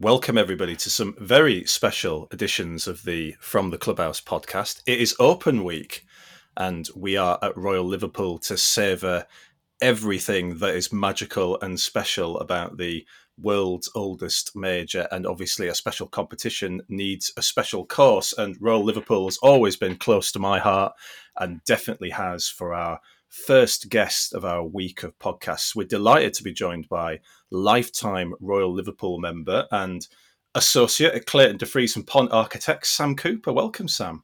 Welcome, everybody, to some very special editions of the From the Clubhouse podcast. It is open week, and we are at Royal Liverpool to savour everything that is magical and special about the world's oldest major. And obviously, a special competition needs a special course, and Royal Liverpool has always been close to my heart and definitely has for our first guest of our week of podcasts. We're delighted to be joined by lifetime Royal Liverpool member and associate at Clayton De Vries and Pont Architects, Sam Cooper. Welcome, Sam.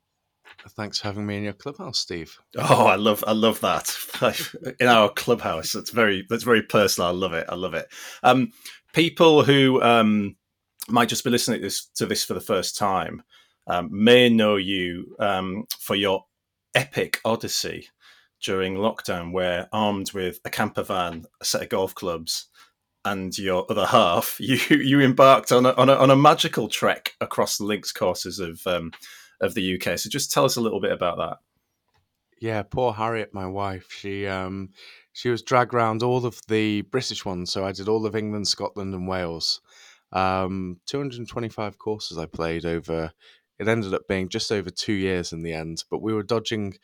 Thanks for having me in your clubhouse, Steve. Oh, I love, I love that in our clubhouse. That's very, that's very personal. I love it. I love it. Um, people who um, might just be listening to this, to this for the first time um, may know you um, for your epic odyssey during lockdown where armed with a camper van, a set of golf clubs, and your other half, you you embarked on a, on a, on a magical trek across the links courses of um, of the UK. So just tell us a little bit about that. Yeah, poor Harriet, my wife. She um she was dragged around all of the British ones. So I did all of England, Scotland, and Wales. Um, 225 courses I played over. It ended up being just over two years in the end, but we were dodging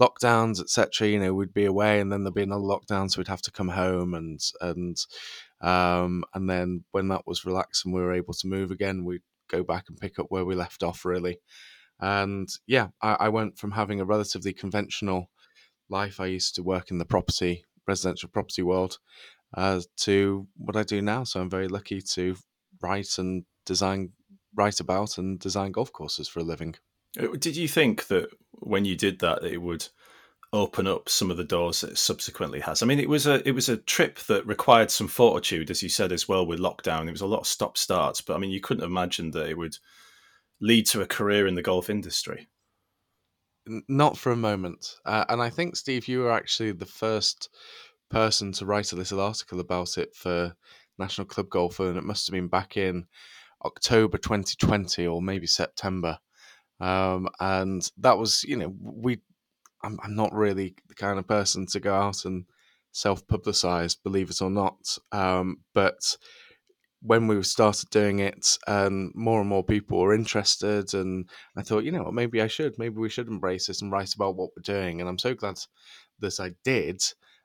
lockdowns, etc. You know, we'd be away, and then there'd be another lockdown, so we'd have to come home, and and um, and then when that was relaxed and we were able to move again, we'd go back and pick up where we left off, really. And yeah, I, I went from having a relatively conventional life. I used to work in the property, residential property world, uh, to what I do now. So I'm very lucky to write and design, write about and design golf courses for a living. Uh, did you think that when you did that, it would open up some of the doors that it subsequently has? I mean, it was a it was a trip that required some fortitude, as you said as well with lockdown. It was a lot of stop starts, but I mean, you couldn't imagine that it would lead to a career in the golf industry. Not for a moment. Uh, and I think Steve, you were actually the first person to write a little article about it for National Club Golfer, and it must have been back in October 2020 or maybe September. Um, and that was, you know, we. I'm, I'm not really the kind of person to go out and self-publicize, believe it or not. Um, but when we started doing it, and more and more people were interested, and I thought, you know what, maybe I should, maybe we should embrace this and write about what we're doing. And I'm so glad that I did.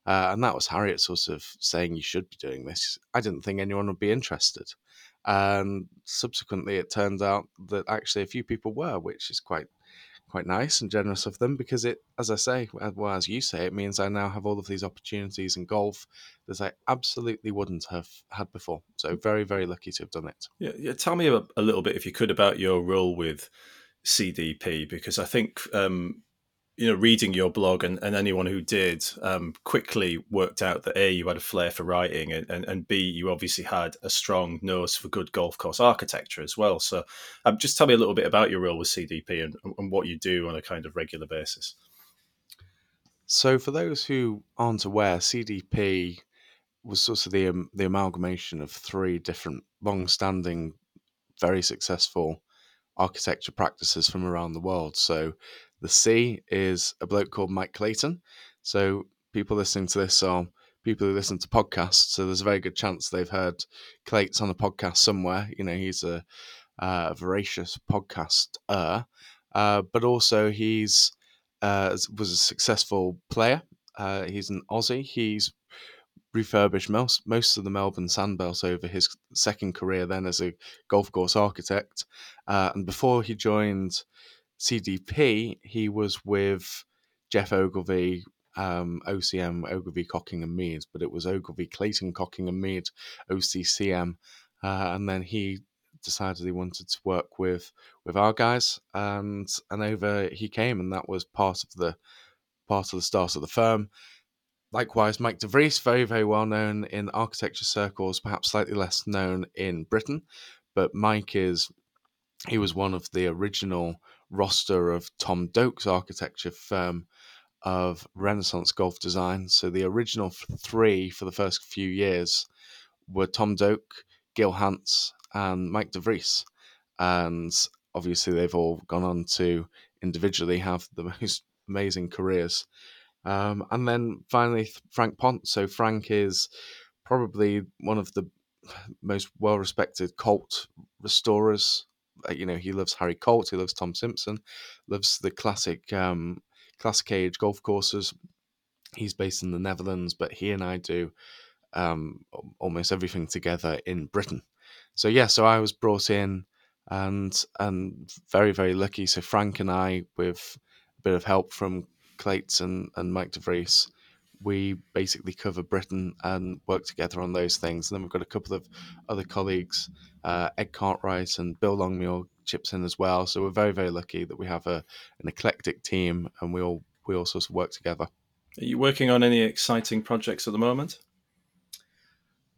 Uh, and that was Harriet sort of saying you should be doing this. I didn't think anyone would be interested. And subsequently, it turned out that actually a few people were, which is quite quite nice and generous of them because it, as I say, well as you say, it means I now have all of these opportunities in golf that I absolutely wouldn't have had before. So very, very lucky to have done it. Yeah, yeah. Tell me a, a little bit, if you could, about your role with CDP because I think um, you know, reading your blog and, and anyone who did um, quickly worked out that A, you had a flair for writing, and, and, and, B, you obviously had a strong nose for good golf course architecture as well. So um, just tell me a little bit about your role with CDP and, and what you do on a kind of regular basis. So, for those who aren't aware, CDP was sort of the, um, the amalgamation of three different long standing, very successful architecture practices from around the world. So, the C is a bloke called Mike Clayton. So people listening to this are people who listen to podcasts. So there's a very good chance they've heard Clates on a podcast somewhere. You know, he's a, uh, voracious podcaster, uh, but also he's uh, was a successful player. Uh, he's an Aussie. He's refurbished most most of the Melbourne Sandbelt over his second career then as a golf course architect. Uh, and before he joined CDP, he was with Geoff Ogilvy, um, OCM, Ogilvy, Cocking and Mead, but it was Ogilvy, Clayton, Cocking and Mead, OCCM. Uh, and then he decided he wanted to work with with our guys and and over he came and that was part of the part of the start of the firm likewise mike de vries very very well known in architecture circles perhaps slightly less known in britain but mike is he was one of the original roster of Tom Doak's architecture firm of Renaissance golf design. So the original three for the first few years were Tom Doak, Gil Hanse, and Mike de Vries. And obviously, they've all gone on to individually have the most amazing careers. Um, and then finally, Frank Pont. So Frank is probably one of the most well respected Colt restorers. Uh, you know, he loves Harry Colt, he loves Tom Simpson, loves the classic um, classic age golf courses. He's based in the Netherlands, but he and I do um, almost everything together in Britain. So yeah, so I was brought in and and very very lucky. So Frank and I, with a bit of help from Clates and, and Mike DeVries, we basically cover Britain and work together on those things. And then we've got a couple of other colleagues, uh, Ed Cartwright and Bill Longmuir chips in as well. So we're very very lucky that we have a an eclectic team and we all we all sort of work together. Are you working on any exciting projects at the moment?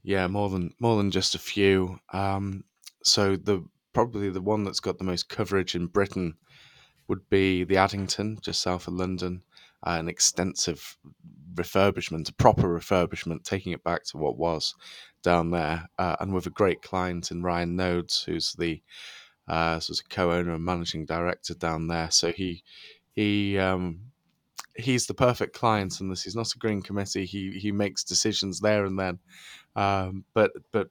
Yeah, more than more than just a few. Um, so the probably the one that's got the most coverage in Britain would be the Addington, just south of London. Uh, an extensive refurbishment, a proper refurbishment, taking it back to what was down there, uh, and with a great client in Ryan Noades, who's the uh, sort of co-owner and managing director down there. So he he um, he's the perfect client and this he's not a green committee. He he makes decisions there and then. Um, but but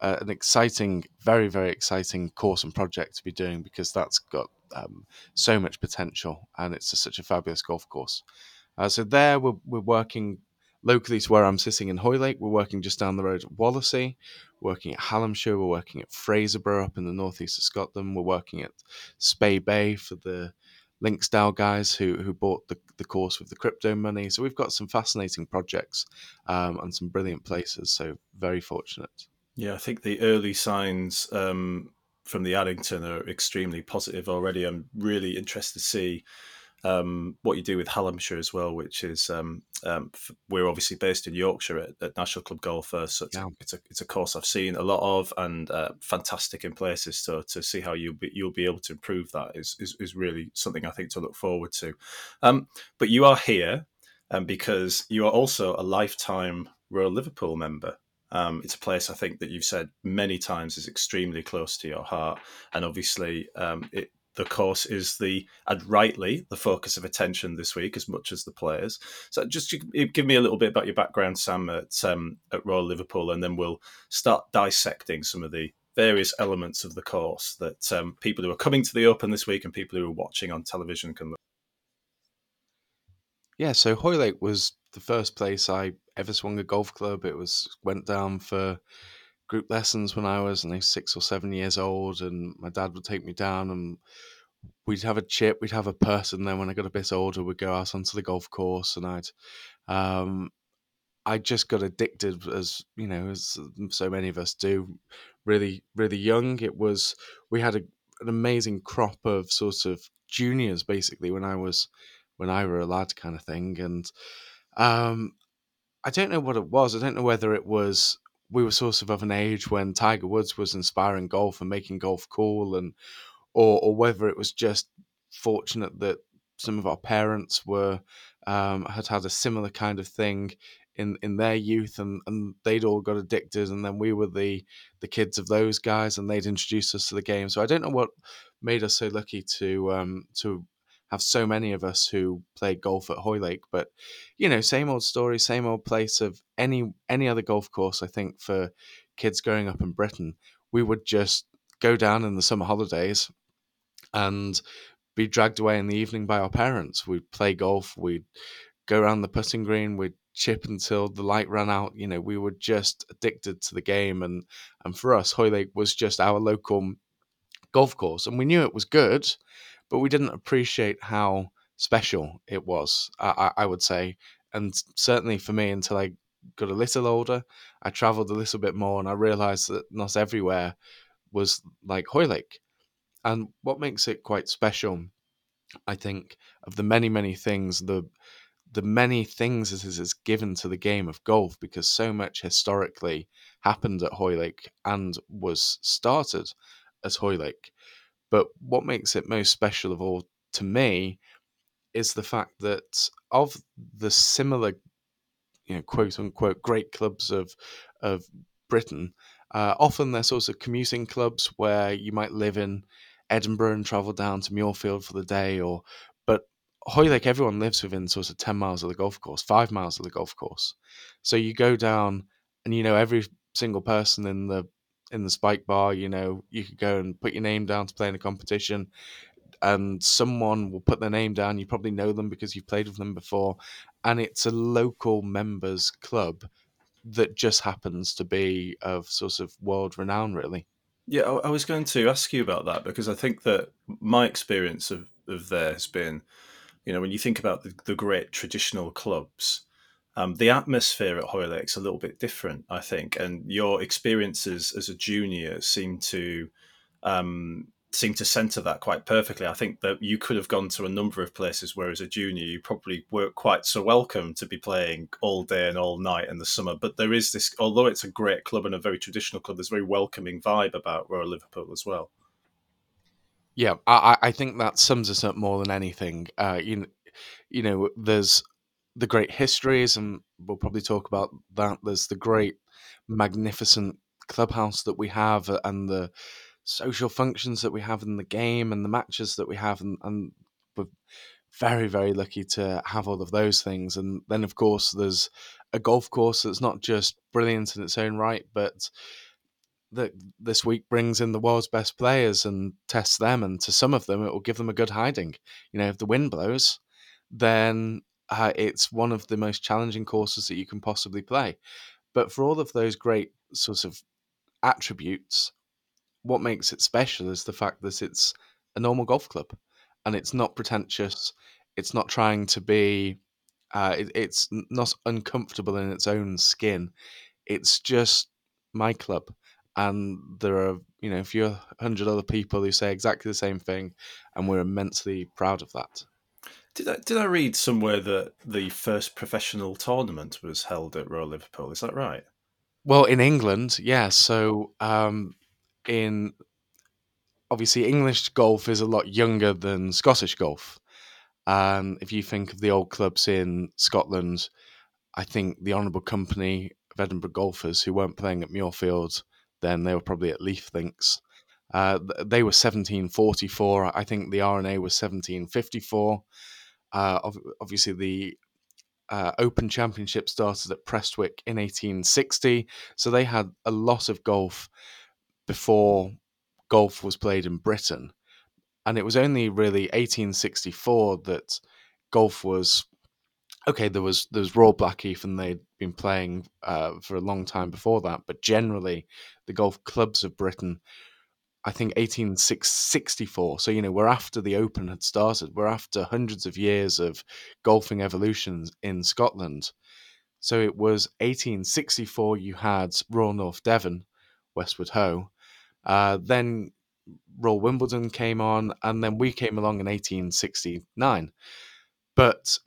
uh, an exciting, very very exciting course and project to be doing because that's got um, so much potential and it's a, such a fabulous golf course. Uh, so there we're, we're working locally to where I'm sitting in Hoylake. We're working just down the road at Wallasey, working at Hallamshire, we're working at Fraserburgh up in the northeast of Scotland, we're working at Spey Bay for the LinksDAO guys who who bought the, the course with the crypto money. So we've got some fascinating projects um, and some brilliant places. So very fortunate. Yeah, I think the early signs um, from the Addington are extremely positive already. I'm really interested to see um, what you do with Hallamshire as well, which is um, um, we're obviously based in Yorkshire at, at National Club Golfer, so it's, yeah. it's, a it's a course I've seen a lot of and uh, fantastic in places. So to see how you'll be you'll be able to improve that is is, is really something I think to look forward to. Um, but you are here um, because you are also a lifetime Royal Liverpool member. Um, it's a place I think that you've said many times is extremely close to your heart, and obviously um, it the course is the and rightly the focus of attention this week as much as the players. So just give me a little bit about your background, Sam, at um, at Royal Liverpool, and then we'll start dissecting some of the various elements of the course that um, people who are coming to the Open this week and people who are watching on television can look. Yeah, so Hoylake was the first place I ever swung a golf club. It was went down for group lessons when I was, I think, six or seven years old, and my dad would take me down and we'd have a chip, we'd have a person. Then when I got a bit older, we'd go out onto the golf course, and I'd, um, I just got addicted, as you know, as so many of us do, really, really young. It was we had a, an amazing crop of sort of juniors, basically, when I was when I were a lad, kind of thing, and um, I don't know what it was. I don't know whether it was we were sort of of an age when Tiger Woods was inspiring golf and making golf cool, and or or whether it was just fortunate that some of our parents were um, had had a similar kind of thing in in their youth and and they'd all got addicted and then we were the the kids of those guys and they'd introduced us to the game. So i don't know what made us so lucky to um to have so many of us who played golf at Hoylake. But you know, same old story, same old place of any any other golf course. I think for kids growing up in Britain, we would just go down in the summer holidays and be dragged away in the evening by our parents. We'd play golf. We'd go around the putting green. We'd chip until the light ran out. You know, we were just addicted to the game, and and for us, Hoylake was just our local golf course, and we knew it was good but we didn't appreciate how special it was. I, I would say, and certainly for me, until I got a little older, I travelled a little bit more, and I realised that not everywhere was like Hoylake. And what makes it quite special, I think, of the many many things the the many things it has given to the game of golf because so much historically happened at Hoylake and was started as Hoylake. But what makes it most special of all to me is the fact that of the similar, you know, quote unquote, great clubs of of Britain, uh, often they're sort of commuting clubs where you might live in Edinburgh and travel down to Muirfield for the day, or but Hoylake, everyone lives within sort of ten miles of the golf course, five miles of the golf course. So you go down, and you know every single person in the in the spike bar. You know, you could go and put your name down to play in a competition, and someone will put their name down. You probably know them because you've played with them before, and it's a local members club that just happens to be of sort of world renown, really. Yeah, I was going to ask you about that because I think that my experience of, of there has been, you know, when you think about the, the great traditional clubs, um, the atmosphere at Hoylake is a little bit different, I think, and your experiences as a junior seem to um, seem to centre that quite perfectly. I think that you could have gone to a number of places where, as a junior, you probably weren't quite so welcome to be playing all day and all night in the summer. But there is this, although it's a great club and a very traditional club, there's a very welcoming vibe about Royal Liverpool as well. Yeah, I, I think that sums us up more than anything. Uh, you, you know, there's the great histories, and we'll probably talk about that. There's the great, magnificent clubhouse that we have, uh, and the social functions that we have in the game, and the matches that we have, and, and we're very, very lucky to have all of those things. And then, of course, there's a golf course that's not just brilliant in its own right, but that this week brings in the world's best players and tests them, and to some of them, it will give them a good hiding. You know, if the wind blows, then uh, it's one of the most challenging courses that you can possibly play. But for all of those great sorts of attributes, what makes it special is the fact that it's a normal golf club and it's not pretentious. It's not trying to be, uh, it, it's not uncomfortable in its own skin. It's just my club. And there are, you know, a few hundred other people who say exactly the same thing. And we're immensely proud of that. Did I, did I read somewhere that the first professional tournament was held at Royal Liverpool? Is that right? Well, in England, yeah. So, um, in obviously English golf is a lot younger than Scottish golf. And if you think of the old clubs in Scotland, I think the Honourable Company of Edinburgh Golfers, who weren't playing at Muirfield, then they were probably at Leith Links. Uh, they were 1744. I think the R&A was 1754. Uh, obviously, the uh, Open Championship started at Prestwick in 1860, so they had a lot of golf before golf was played in Britain. And it was only really 1864 that golf was okay. There was there was Royal Blackheath, and they'd been playing uh, for a long time before that. But generally, the golf clubs of Britain I think 1864. So, you know, we're after the Open had started. We're after hundreds of years of golfing evolutions in Scotland. So it was 1864, you had Royal North Devon, Westward Ho. Uh, then Royal Wimbledon came on, and then we came along in 1869. But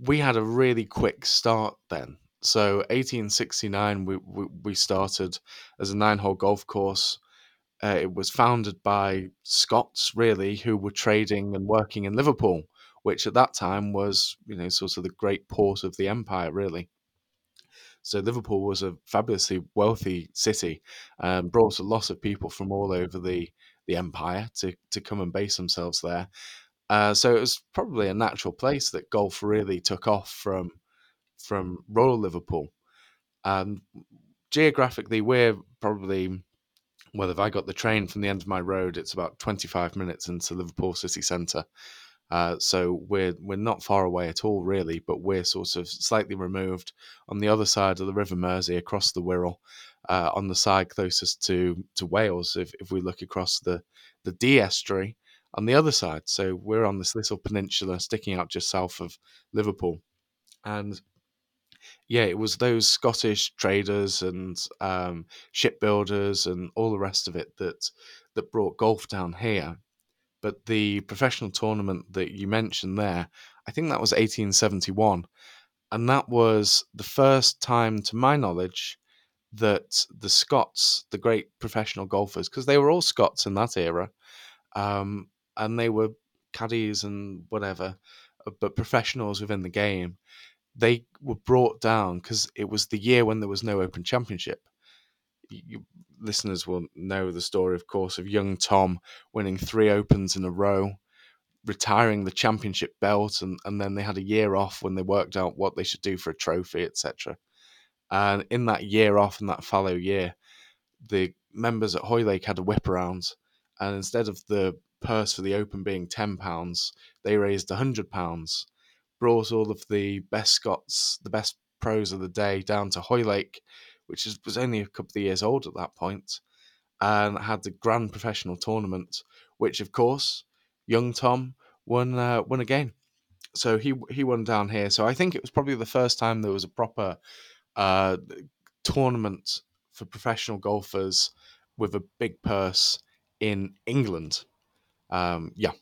we had a really quick start then. So 1869, we, we, we started as a nine hole golf course uh, it was founded by Scots, really, who were trading and working in Liverpool, which at that time was, you know, sort of the great port of the empire, really. So Liverpool was a fabulously wealthy city, and brought a lot of people from all over the the empire to to come and base themselves there. Uh, so it was probably a natural place that golf really took off from from Royal Liverpool. And geographically, we're probably well, if I got the train from the end of my road, it's about 25 minutes into Liverpool city centre. Uh, so we're we're not far away at all, really, but we're sort of slightly removed on the other side of the River Mersey, across the Wirral, uh, on the side closest to to Wales. If if we look across the the Dee estuary on the other side, so we're on this little peninsula sticking out just south of Liverpool, and yeah, it was those Scottish traders and um, shipbuilders and all the rest of it that that brought golf down here. But the professional tournament that you mentioned there, I think that was 1871, and that was the first time, to my knowledge, that the Scots, the great professional golfers, because they were all Scots in that era, um, and they were caddies and whatever, uh, but professionals within the game they were brought down because it was the year when there was no Open Championship. You, listeners will know the story, of course, of young Tom winning three Opens in a row, retiring the championship belt, and, and then they had a year off when they worked out what they should do for a trophy, etc. And in that year off, in that fallow year, the members at Hoylake had a whip around, and instead of the purse for the Open being ten pounds, they raised hundred pounds, brought all of the best Scots, the best pros of the day, down to Hoylake, which is, was only a couple of years old at that point, and had the grand professional tournament, which of course young Tom won uh, won again. So he he won down here. So I think it was probably the first time there was a proper uh, tournament for professional golfers with a big purse in England. Um, yeah.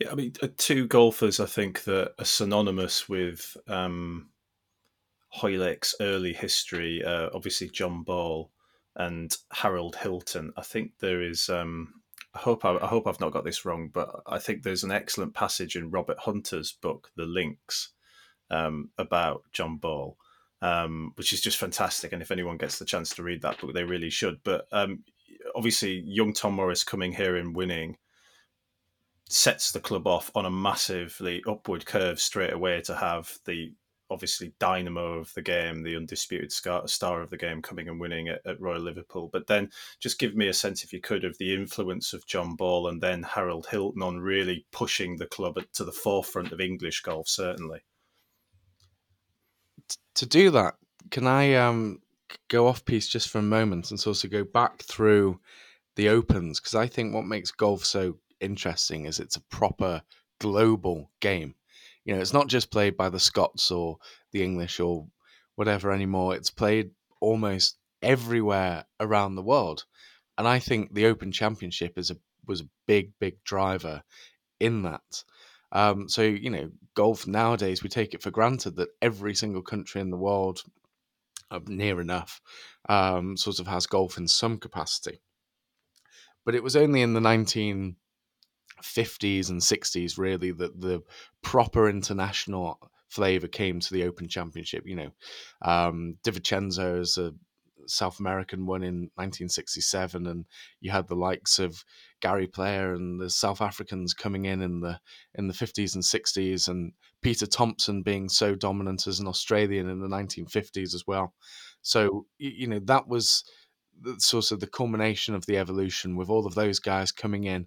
Yeah, I mean, uh, two golfers I think that are synonymous with um, early history. Uh, obviously, John Ball and Harold Hilton. I think there is. Um, I hope I, I, hope I've not got this wrong, but I think there's an excellent passage in Robert Hunter's book, The Links, um, about John Ball, um, which is just fantastic. And if anyone gets the chance to read that book, they really should. But um, obviously, young Tom Morris coming here and winning sets the club off on a massively upward curve straight away to have the obviously dynamo of the game, the undisputed star of the game, coming and winning at, at, Royal Liverpool. But then, just give me a sense, if you could, of the influence of John Ball and then Harold Hilton on really pushing the club to the forefront of English golf. Certainly. To do that, can I um, go off piece just for a moment and sort of go back through the opens because I think what makes golf so interesting is it's a proper global game you know, it's not just played by the Scots or the English or whatever anymore. It's played almost everywhere around the world. And I think the Open Championship is a was a big, big driver in that. Um, so you know, golf nowadays we take it for granted that every single country in the world, uh, near enough, um, sort of has golf in some capacity. But it was only in the nineteen 50s and 60s really that the proper international flavor came to the Open Championship. You know, um, De Vicenzo is a South American one in 1967, and you had the likes of Gary Player and the South Africans coming in in the in the 50s and 60s, and Peter Thomson being so dominant as an Australian in the 1950s as well. So you know that was sort of the culmination of the evolution with all of those guys coming in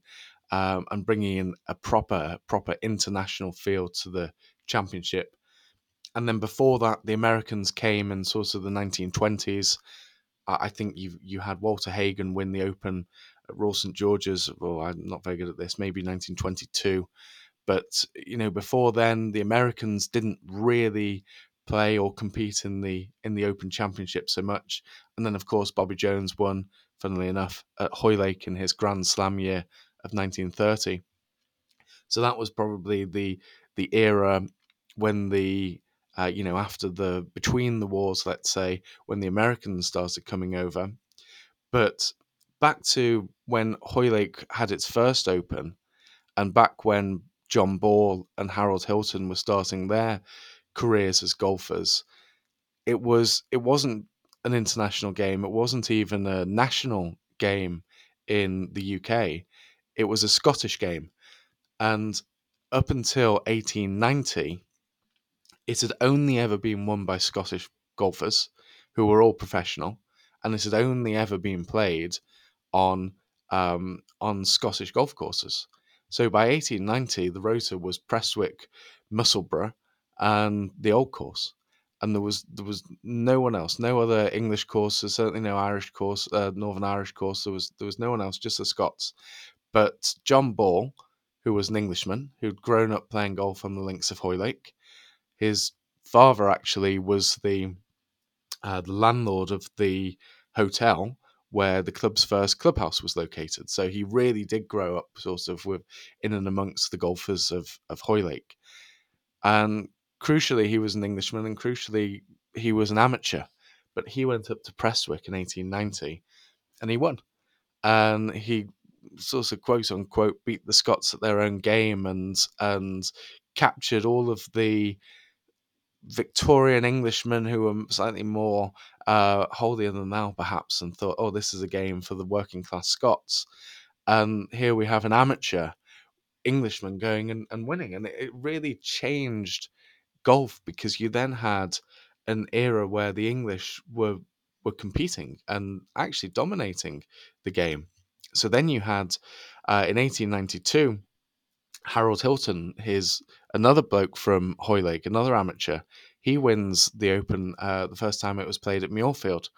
um, and bringing in a proper proper international feel to the championship. And then before that, the Americans came in sort of the 1920s. I think you you had Walter Hagen win the Open at Royal St George's. Well, I'm not very good at this. Maybe 1922, but you know before then, the Americans didn't really play or compete in the in the Open Championship so much. And then of course Bobby Jones won, funnily enough, at Hoylake in his Grand Slam year of 1930. So that was probably the the era when the uh, you know after the between the wars, let's say, when the Americans started coming over. But back to when Hoylake had its first Open, and back when John Ball and Harold Hilton were starting their careers as golfers, it was it wasn't an international game. It wasn't even a national game in the UK it was a Scottish game. And up until 1890, it had only ever been won by Scottish golfers who were all professional, and it had only ever been played on um, on Scottish golf courses. So by 1890, the rota was Prestwick, Musselburgh, and the Old Course, and there was there was no one else, no other English courses, certainly no Irish course, uh, Northern Irish course. There was there was no one else, just the Scots. But John Ball, who was an Englishman who'd grown up playing golf on the links of Hoylake, his father actually was the uh, the landlord of the hotel where the club's first clubhouse was located. So he really did grow up sort of with in and amongst the golfers of of Hoylake. And crucially, he was an Englishman, and crucially, he was an amateur. But he went up to Prestwick in 1890, and he won. And he sort of quote unquote beat the Scots at their own game and and captured all of the Victorian Englishmen who were slightly more uh, holier than thou, perhaps, and thought, "Oh, this is a game for the working class Scots." And here we have an amateur Englishman going and, and winning, and it, it really changed golf because you then had an era where the English were were competing and actually dominating the game. So then you had uh, in 1892 Harold Hilton, his another bloke from Hoylake, another amateur. He wins the Open uh, the first time it was played at Muirfield.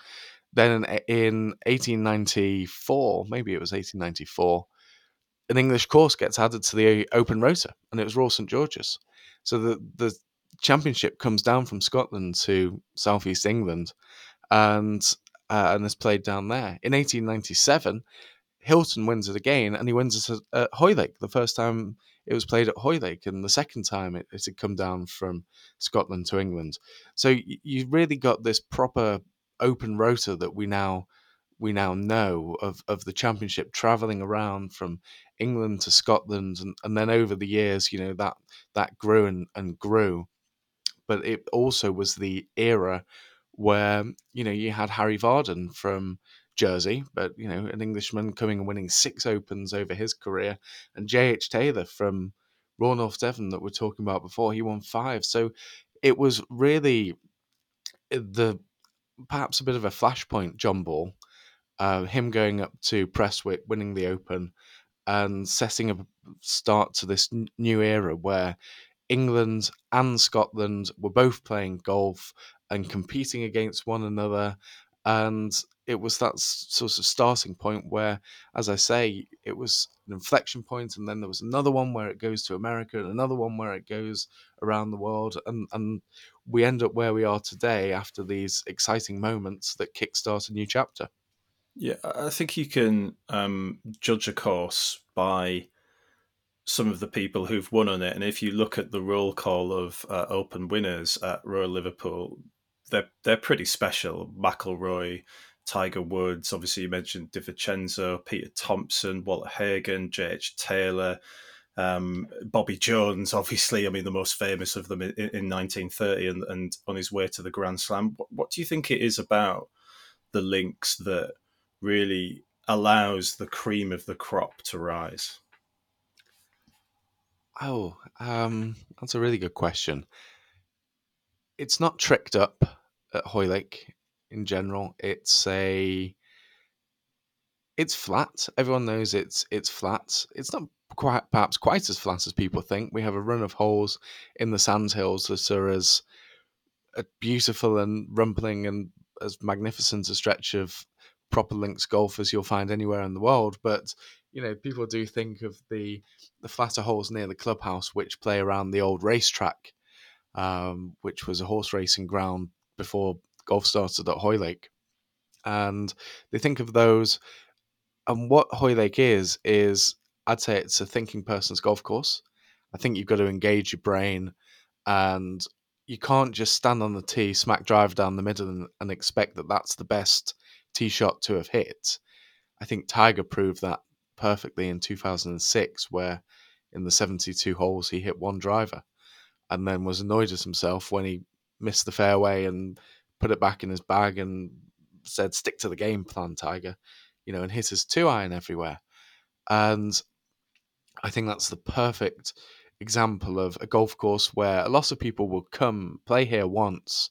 Then in 1894, maybe it was 1894, an English course gets added to the Open Rota, and it was Royal St George's. So the the championship comes down from Scotland to southeast England, and uh, and is played down there. In 1897, Hilton wins it again, and he wins it at Hoylake the first time it was played at Hoylake, and the second time it, it had come down from Scotland to England. So you, you really got this proper open rota that we now we now know of, of the championship traveling around from England to Scotland and, and then over the years, you know, that that grew and, and grew. But it also was the era where, you know, you had Harry Vardon from Jersey, but you know, an Englishman coming and winning six opens over his career, and J.H. Taylor from Royal North Devon that we're talking about before, he won five. So it was really eh, the perhaps a bit of a flashpoint, John Ball, uh, him going up to Prestwick, winning the Open, and setting a start to this n- new era where England and Scotland were both playing golf and competing against one another. And it was that sort of starting point where, as I say, it was an inflection point, and then there was another one where it goes to America, and another one where it goes around the world, and and we end up where we are today after these exciting moments that kickstart a new chapter. Yeah, I think you can um, judge a course by some of the people who've won on it, and if you look at the roll call of uh, Open winners at Royal Liverpool, they're they're pretty special. McIlroy, Tiger Woods, obviously you mentioned De Vicenzo, Peter Thomson, Walter Hagen, J.H. Taylor, um, Bobby Jones, obviously, I mean, the most famous of them in, in 1930 and, and, on his way to the Grand Slam. What, what, do you think it is about the links that really allows the cream of the crop to rise? Oh, um, that's a really good question. It's not tricked up at Hoylake in general. It's a it's flat. Everyone knows it's it's flat. It's not quite perhaps quite as flat as people think. We have a run of holes in the sandhills that are as uh, beautiful and rumpling and as magnificent a stretch of proper links golf as you'll find anywhere in the world. But you know, people do think of the the flatter holes near the clubhouse, which play around the old racetrack, um, which was a horse racing ground before golf started at Hoylake. And they think of those. And what Hoylake is, is I'd say it's a thinking person's golf course. I think you've got to engage your brain and you can't just stand on the tee, smack drive down the middle, and, and expect that that's the best tee shot to have hit. I think Tiger proved that perfectly in 2006, where in the 72 holes he hit one driver and then was annoyed at himself when he missed the fairway and put it back in his bag and said, stick to the game plan, Tiger, you know, and hit his two iron everywhere. And I think that's the perfect example of a golf course where a lot of people will come play here once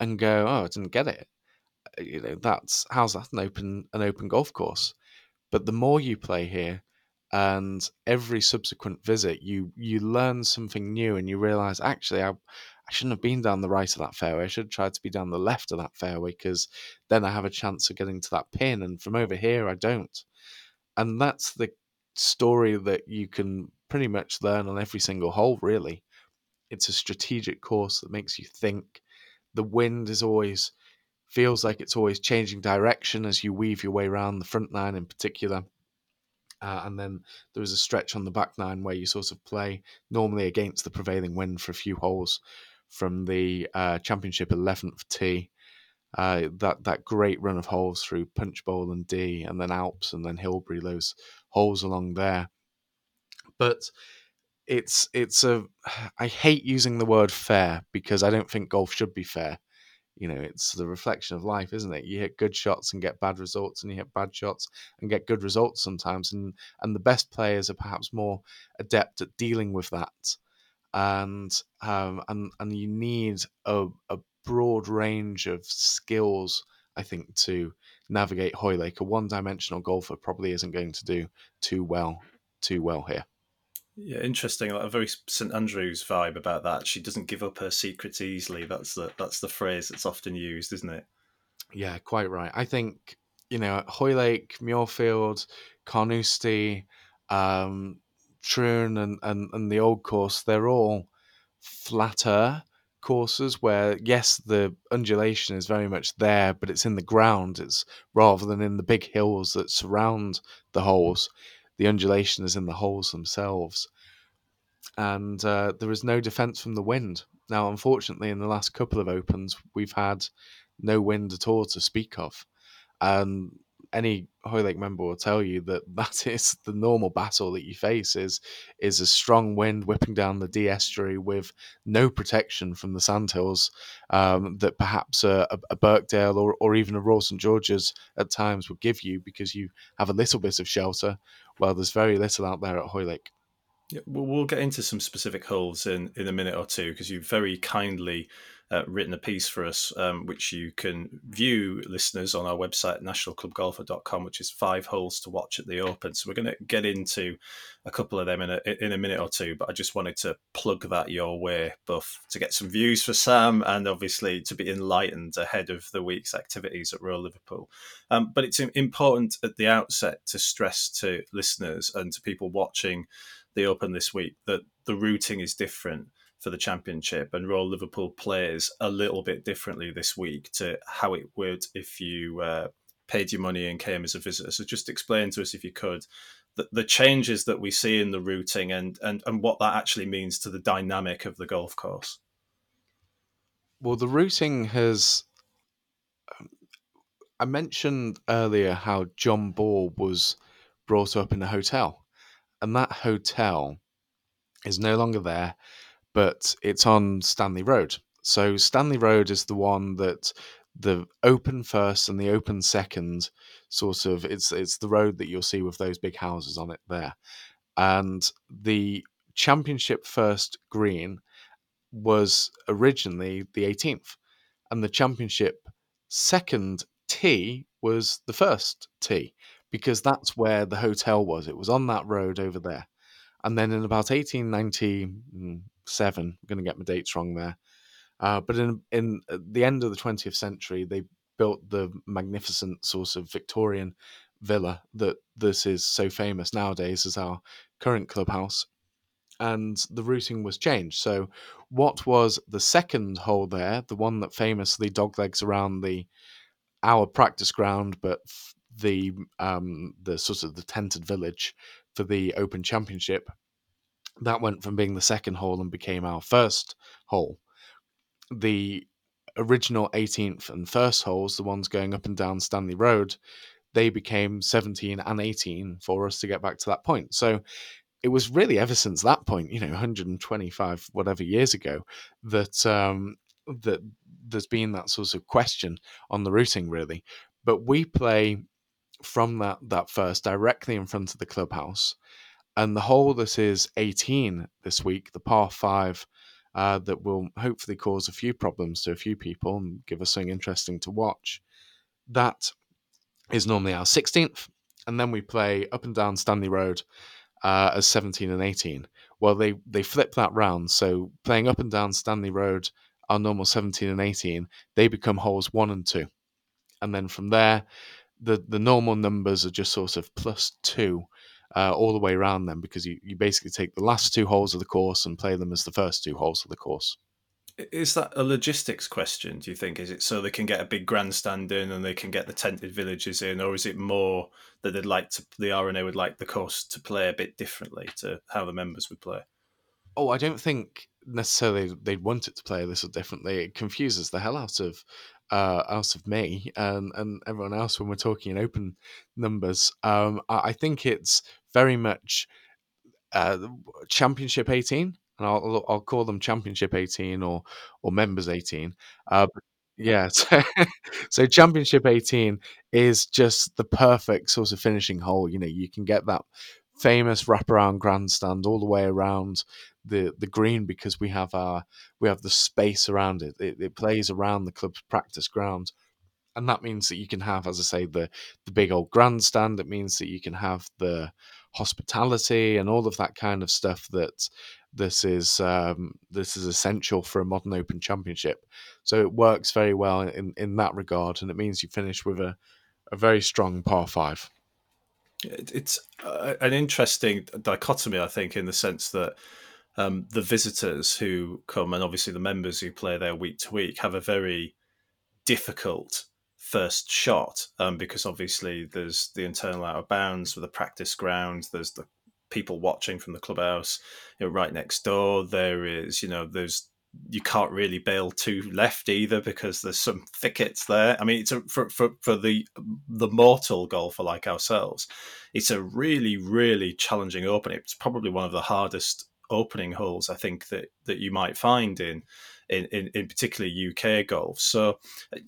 and go, "Oh, I didn't get it." You know, that's how's that an open an open golf course? But the more you play here, and every subsequent visit, you you learn something new, and you realize actually I I shouldn't have been down the right of that fairway. I should have tried to be down the left of that fairway because then I have a chance of getting to that pin, and from over here I don't. And that's the story that you can pretty much learn on every single hole, really. It's a strategic course that makes you think. The wind is always feels like it's always changing direction as you weave your way around the front nine in particular. Uh, and then there is a stretch on the back nine where you sort of play normally against the prevailing wind for a few holes from the uh, championship 11th tee. Uh, that that great run of holes through Punch Bowl and Dee, and then Alps, and then Hilbre, those holes along there. But it's it's a I hate using the word fair because I don't think golf should be fair. You know, it's the reflection of life, isn't it? You hit good shots and get bad results, and you hit bad shots and get good results sometimes. And and the best players are perhaps more adept at dealing with that and um, and and you need a, a broad range of skills, I think, to navigate Hoylake. A one-dimensional golfer probably isn't going to do too well, too well here. Yeah, interesting. Like a very St Andrews vibe about that. She doesn't give up her secrets easily. That's the that's the phrase that's often used, isn't it? Yeah, quite right. I think you know Hoylake, Muirfield, Carnoustie, um, Troon, and, and and the old course. They're all flatter courses where yes the undulation is very much there but it's in the ground it's rather than in the big hills that surround the holes the undulation is in the holes themselves. And uh, there is no defense from the wind. Now unfortunately in the last couple of opens we've had no wind at all to speak of. And any Hoylake member will tell you that that is the normal battle that you face is is a strong wind whipping down the Dee estuary with no protection from the sandhills um, that perhaps a, a, Birkdale or, or even a Royal St George's at times would give you because you have a little bit of shelter. Well, there's very little out there at Hoylake. Yeah, well, get into some specific holes in, in a minute or two because you very kindly uh, written a piece for us, um, which you can view, listeners, on our website, nationalclubgolfer.com, which is five holes to watch at the Open. So we're going to get into a couple of them in a, in a minute or two, but I just wanted to plug that your way, Buff, to get some views for Sam and obviously to be enlightened ahead of the week's activities at Royal Liverpool. Um, but it's important at the outset to stress to listeners and to people watching the Open this week that the routing is different for the championship, and Royal Liverpool plays a little bit differently this week to how it would if you uh, paid your money and came as a visitor. So just explain to us, if you could, the, the changes that we see in the routing and, and and what that actually means to the dynamic of the golf course. Well, the routing has. Um, I mentioned earlier how John Ball was brought up in a hotel, and that hotel is no longer there but it's on Stanley Road. So Stanley Road is the one that the open first and the open second sort of it's it's the road that you'll see with those big houses on it there. And the championship first green was originally the 18th and the championship second tee was the first tee because that's where the hotel was. It was on that road over there. And then in about hmm, 1897, I'm going to get my dates wrong there, uh, but in in the end of the 20th century, they built the magnificent sort of Victorian villa that this is so famous nowadays as our current clubhouse. And the routing was changed. So, what was the second hole there, the one that famously doglegs around the our practice ground, but the um, the sort of the tented village for the Open Championship. That went from being the second hole and became our first hole. The original 18th and first holes, the ones going up and down Stanley Road, they became 17 and 18 for us to get back to that point. So it was really ever since that point, you know, 125 whatever years ago, that um, that there's been that sort of question on the routing, really. But we play from that that first directly in front of the clubhouse. And the hole that is 18 this week, the par five, uh, that will hopefully cause a few problems to a few people and give us something interesting to watch. That is normally our 16th, and then we play up and down Stanley Road uh, as 17 and 18. Well, they they flip that round, so playing up and down Stanley Road, our normal 17 and 18, they become holes one and two, and then from there the the normal numbers are just sort of plus two uh, all the way around them because you, you basically take the last two holes of the course and play them as the first two holes of the course. Is that a logistics question? Do you think is it so they can get a big grandstand in and they can get the tented villages in, or is it more that they'd like to the R&A would like the course to play a bit differently to how the members would play? Oh, I don't think necessarily they'd want it to play a little differently. It confuses the hell out of uh, out of me and, and everyone else when we're talking in open numbers. Um, I, I think it's very much uh, Championship 18, and I'll, I'll call them Championship 18 or or Members 18. Uh, yeah, so, so Championship 18 is just the perfect sort of finishing hole. You know, you can get that famous wraparound grandstand all the way around the the green because we have our we have the space around it. It, it plays around the club's practice ground, and that means that you can have, as I say, the the big old grandstand. It means that you can have the hospitality and all of that kind of stuff that this is um, this is essential for a modern Open Championship. So it works very well in in that regard, and it means you finish with a a very strong par five. It's uh, an interesting dichotomy, I think, in the sense that um, the visitors who come and obviously the members who play there week to week have a very difficult first shot um, because obviously there's the internal out of bounds with the practice ground, there's the people watching from the clubhouse you know, right next door. There is, you know, there's you can't really bail too left either because there's some thickets there. I mean, it's a, for, for for the the mortal golfer like ourselves, it's a really really challenging opening. It's probably one of the hardest opening holes I think that that you might find in in in, in particularly UK golf. So,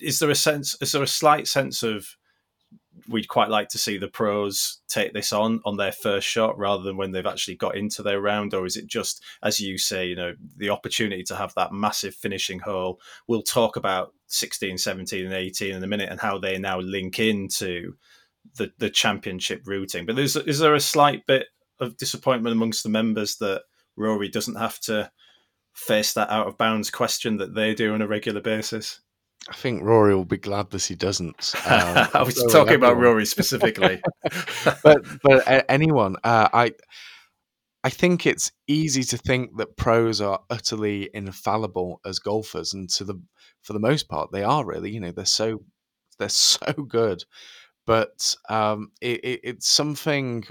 is there a sense? Is there a slight sense of we'd quite like to see the pros take this on on their first shot rather than when they've actually got into their round or is it just as you say you know the opportunity to have that massive finishing hole we'll talk about 16 17 and 18 in a minute and how they now link into the the championship routing but there's is there a slight bit of disappointment amongst the members that Rory doesn't have to face that out of bounds question that they do on a regular basis I think Rory will be glad that he doesn't. Um, I was talking about Rory specifically, but but uh, anyone, uh, I I think it's easy to think that pros are utterly infallible as golfers, and to the for the most part, they are really. You know, they're so they're so good, but um, it, it, it's something.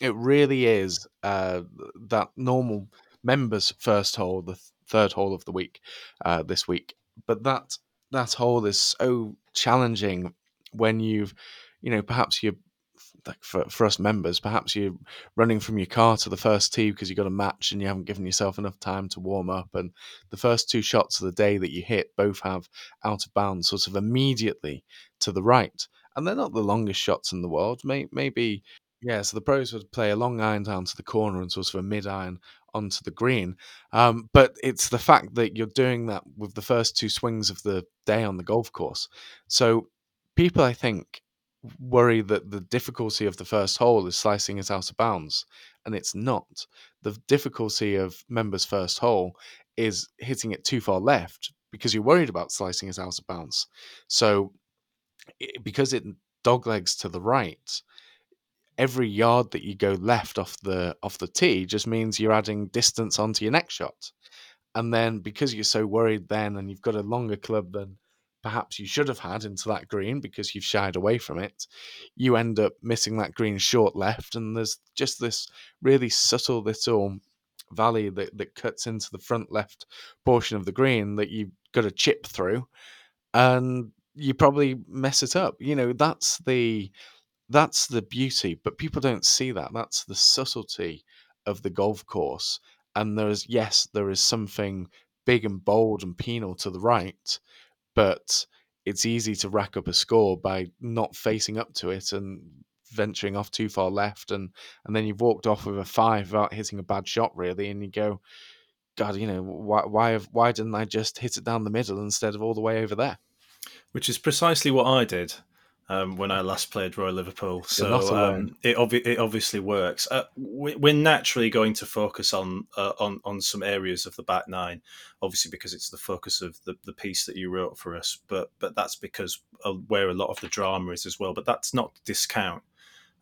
It really is uh, that normal members' first hole, the third hole of the week, uh, this week, but that that hole is so challenging when you've, you know, perhaps you're like for, for us members, perhaps you're running from your car to the first tee because you've got a match and you haven't given yourself enough time to warm up. And the first two shots of the day that you hit both have out of bounds sort of immediately to the right. And they're not the longest shots in the world. May, maybe, yeah, so the pros would play a long iron down to the corner and sort of a mid iron onto the green. Um, but it's the fact that you're doing that with the first two swings of the day on the golf course. So people, I think, worry that the difficulty of the first hole is slicing it out of bounds, and it's not. The difficulty of members' first hole is hitting it too far left because you're worried about slicing it out of bounds. So because it doglegs to the right, every yard that you go left off the off the tee just means you're adding distance onto your next shot. And then because you're so worried then and you've got a longer club than perhaps you should have had into that green because you've shied away from it, you end up missing that green short left and there's just this really subtle little valley that, that cuts into the front left portion of the green that you've got to chip through and you probably mess it up. You know, that's the that's the beauty, but people don't see that. That's the subtlety of the golf course. And there is, yes, there is something big and bold and penal to the right, but it's easy to rack up a score by not facing up to it and venturing off too far left and and then you've walked off with a five without hitting a bad shot really and you go god you know why why have, why didn't i just hit it down the middle instead of all the way over there which is precisely what i did um, when I last played Royal Liverpool. So um, it, ob- it obviously works. Uh, we're naturally going to focus on uh, on on some areas of the back nine, obviously because it's the focus of the, the piece that you wrote for us. But but that's because where a lot of the drama is as well. But that's not to discount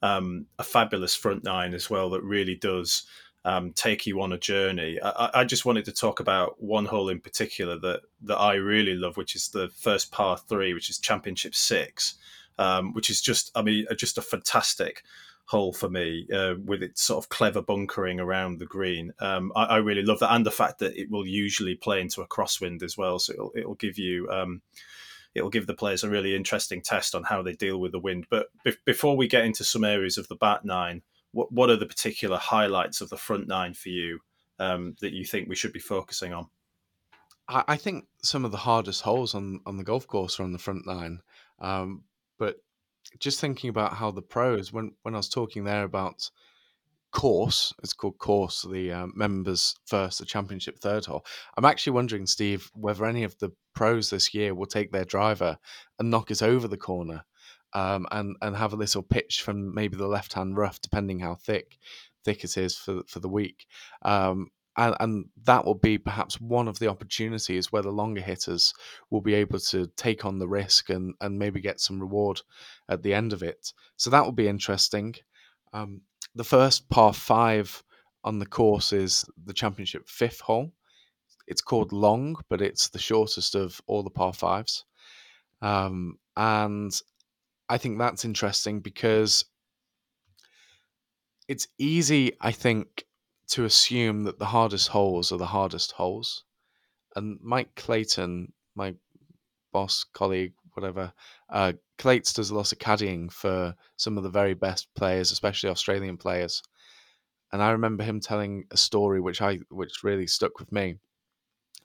um, a fabulous front nine as well that really does. Um, take you on a journey. I, I, just wanted to talk about one hole in particular that that I really love, which is the first par three, which is Championship Six um, which is just, I mean, just a fantastic hole for me uh, with its sort of clever bunkering around the green. Um, I, I, really love that, and the fact that it will usually play into a crosswind as well, so it'll, it'll give you. Um, it'll give the players a really interesting test on how they deal with the wind. But be- before we get into some areas of the back nine, what what are the particular highlights of the front nine for you um, that you think we should be focusing on? I, think some of the hardest holes on on the golf course are on the front nine. Um, but just thinking about how the pros, when when I was talking there about course. It's called course, the uh, members first, the championship third hole. I'm actually wondering, Steve, whether any of the pros this year will take their driver and knock it over the corner, um, and and have a little pitch from maybe the left hand rough, depending how thick thick it is for for the week. Um, and, and, that will be perhaps one of the opportunities where the longer hitters will be able to take on the risk and, and maybe get some reward at the end of it. So that will be interesting. Um, the first par five on the course is the championship fifth hole. It's called long, but it's the shortest of all the par fives. Um, and I think that's interesting because it's easy, I think, to assume that the hardest holes are the hardest holes. And Mike Clayton, my boss, colleague, whatever, uh, does a lot of caddying for some of the very best players, especially Australian players. And I remember him telling a story which I which really stuck with me.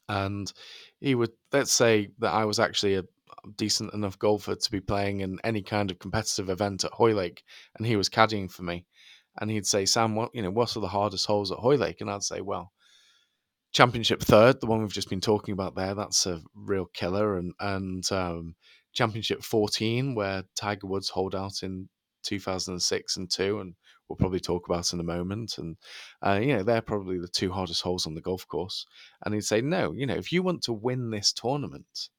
And he would let's say that I was actually a decent enough golfer to be playing in any kind of competitive event at Hoylake, and he was caddying for me. And he'd say, Sam, what you know, what are the hardest holes at Hoylake? And I'd say, well, Championship third, the one we've just been talking about there, that's a real killer. And and um, Championship 14, where Tiger Woods hold out in 2006 and two, and we'll probably talk about in a moment. And uh, you know, they're probably the two hardest holes on the golf course. And he'd say, no, you know, if you want to win this tournament,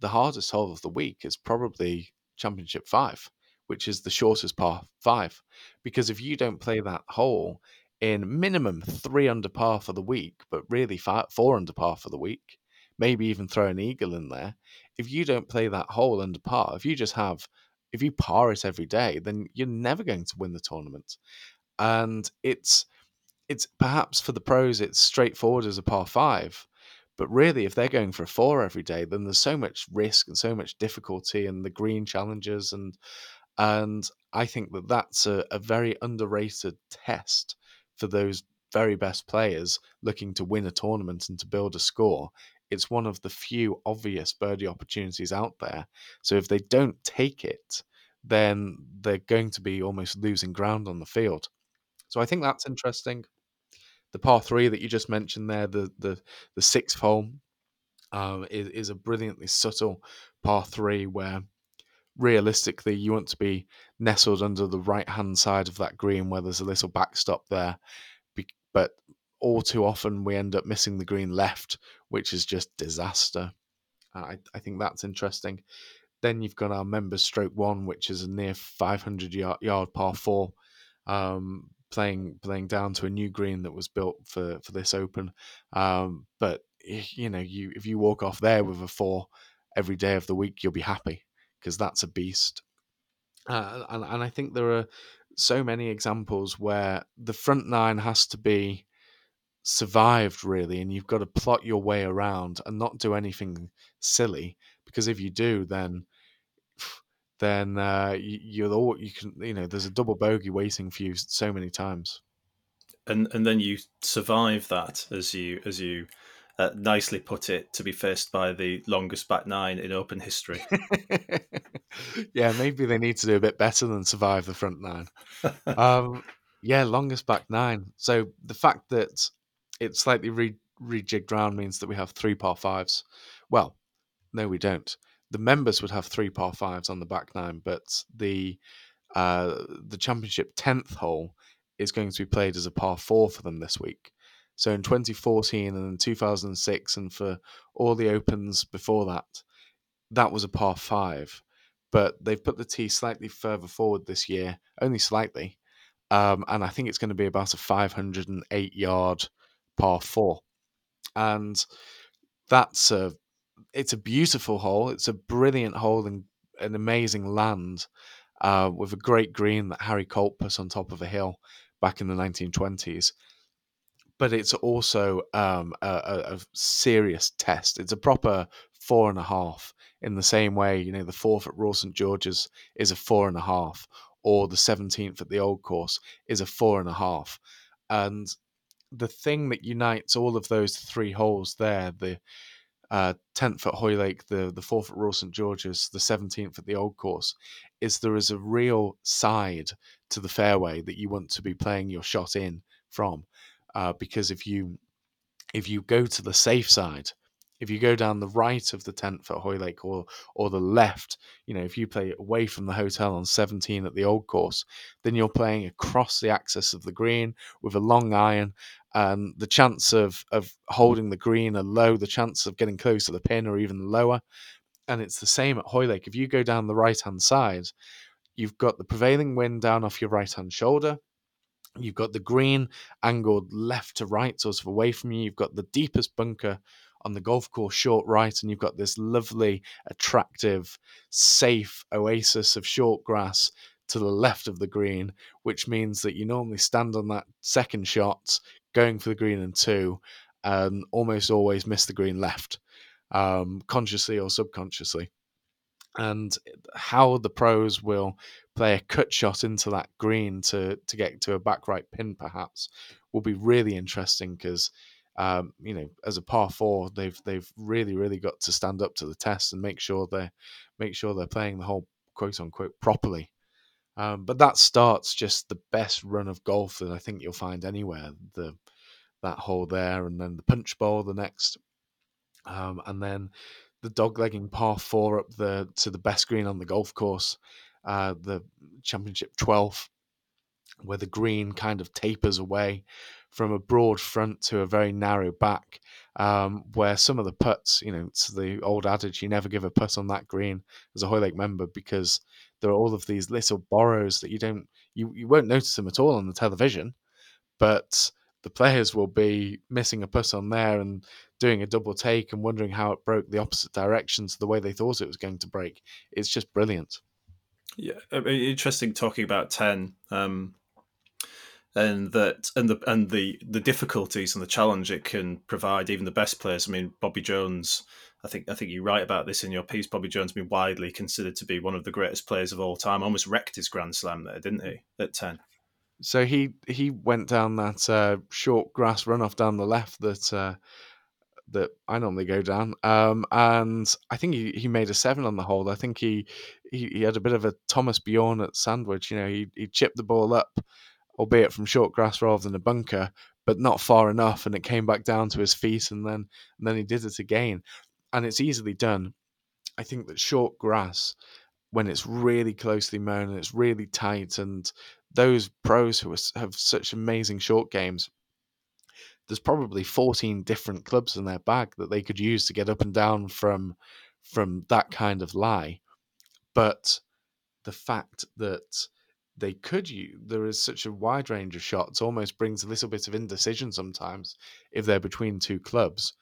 the hardest hole of the week is probably Championship five, which is the shortest par five, because if you don't play that hole in minimum three under par for the week, but really five, four under par for the week, maybe even throw an eagle in there. If you don't play that hole under par, if you just have, if you par it every day, then you're never going to win the tournament. And it's, it's perhaps for the pros, it's straightforward as a par five. But really, if they're going for a four every day, then there's so much risk and so much difficulty and the green challenges and and I think that that's a, a very underrated test for those very best players looking to win a tournament and to build a score. It's one of the few obvious birdie opportunities out there. So if they don't take it, then they're going to be almost losing ground on the field. So I think that's interesting. The par three that you just mentioned there, the the the sixth hole, uh, is, is a brilliantly subtle par three where realistically you want to be nestled under the right hand side of that green where there's a little backstop there. But all too often we end up missing the green left, which is just disaster. I, I think that's interesting. Then you've got our members stroke one, which is a near 500 yard, yard par four, um, playing playing down to a new green that was built for for this open. Um, but you know, you if you walk off there with a four every day of the week, you'll be happy because that's a beast. Uh, and, and I think there are so many examples where the front nine has to be survived really and you've got to plot your way around and not do anything silly because if you do then then uh, you, you're you can you know there's a double bogey waiting for you so many times and and then you survive that as you as you uh, nicely put it to be faced by the longest back nine in open history. yeah, maybe they need to do a bit better than survive the front nine. Um, yeah, longest back nine. So the fact that it's slightly re- rejigged round means that we have three par fives. Well, no, we don't. The members would have three par fives on the back nine, but the uh, the championship tenth hole is going to be played as a par four for them this week. So in 2014 and 2006, and for all the opens before that, that was a par five. But they've put the tee slightly further forward this year, only slightly. Um, and I think it's going to be about a 508 yard par four. And that's a it's a beautiful hole. It's a brilliant hole in an amazing land uh, with a great green that Harry Colt put on top of a hill back in the 1920s but it's also um, a, a, serious test. It's a proper four and a half. In the same way, you know, the fourth at Royal St George's is a four and a half, or the seventeenth at the Old Course is a four and a half. And the thing that unites all of those three holes there, the uh, 10th at Hoylake, the, the 4th at Royal St George's, the 17th at the Old Course, is there is a real side to the fairway that you want to be playing your shot in from. Uh, because if you if you go to the safe side, if you go down the right of the tent for Hoylake or or the left, you know, if you play away from the hotel on 17 at the old course, then you're playing across the axis of the green with a long iron, and the chance of of holding the green are low. The chance of getting close to the pin are even lower. And it's the same at Hoylake. If you go down the right hand side, you've got the prevailing wind down off your right hand shoulder. You've got the green angled left to right, sort of away from you. You've got the deepest bunker on the golf course short right, and you've got this lovely, attractive, safe oasis of short grass to the left of the green, which means that you normally stand on that second shot, going for the green and two, and almost always miss the green left, um, consciously or subconsciously. And how the pros will play a cut shot into that green to to get to a back right pin, perhaps, will be really interesting because um, you know, as a par four, they've they've really really got to stand up to the test and make sure they make sure they're playing the whole quote unquote properly. Um, but that starts just the best run of golf that I think you'll find anywhere. The that hole there, and then the punch bowl the next, um, and then the doglegging par four up the to the best green on the golf course, uh, the championship twelve, where the green kind of tapers away from a broad front to a very narrow back, um, where some of the putts, you know, it's the old adage, you never give a putt on that green as a Hoylake member because there are all of these little borrows that you don't, you, you won't notice them at all on the television, but the players will be missing a putt on there and doing a double take and wondering how it broke the opposite direction to the way they thought it was going to break. It's just brilliant. Yeah, interesting talking about 10. Um, and that and the and the the difficulties and the challenge it can provide even the best players. I mean, Bobby Jones. I think I think you write about this in your piece. Bobby Jones been widely considered to be one of the greatest players of all time. Almost wrecked his Grand Slam there, didn't he? At ten. So he he went down that uh, short grass runoff down the left that uh, that I normally go down, um, and I think he, he made a seven on the hole. I think he, he, he had a bit of a Thomas Bjorn at Sandwich. You know, he he chipped the ball up albeit from short grass rather than a bunker, but not far enough, and it came back down to his feet, and then and then he did it again, and it's easily done. I think that short grass, when it's really closely mown and it's really tight, and those pros who have such amazing short games, there's probably 14 different clubs in their bag that they could use to get up and down from from that kind of lie. But the fact that they could use. There is such a wide range of shots, almost brings a little bit of indecision sometimes if they're between two clubs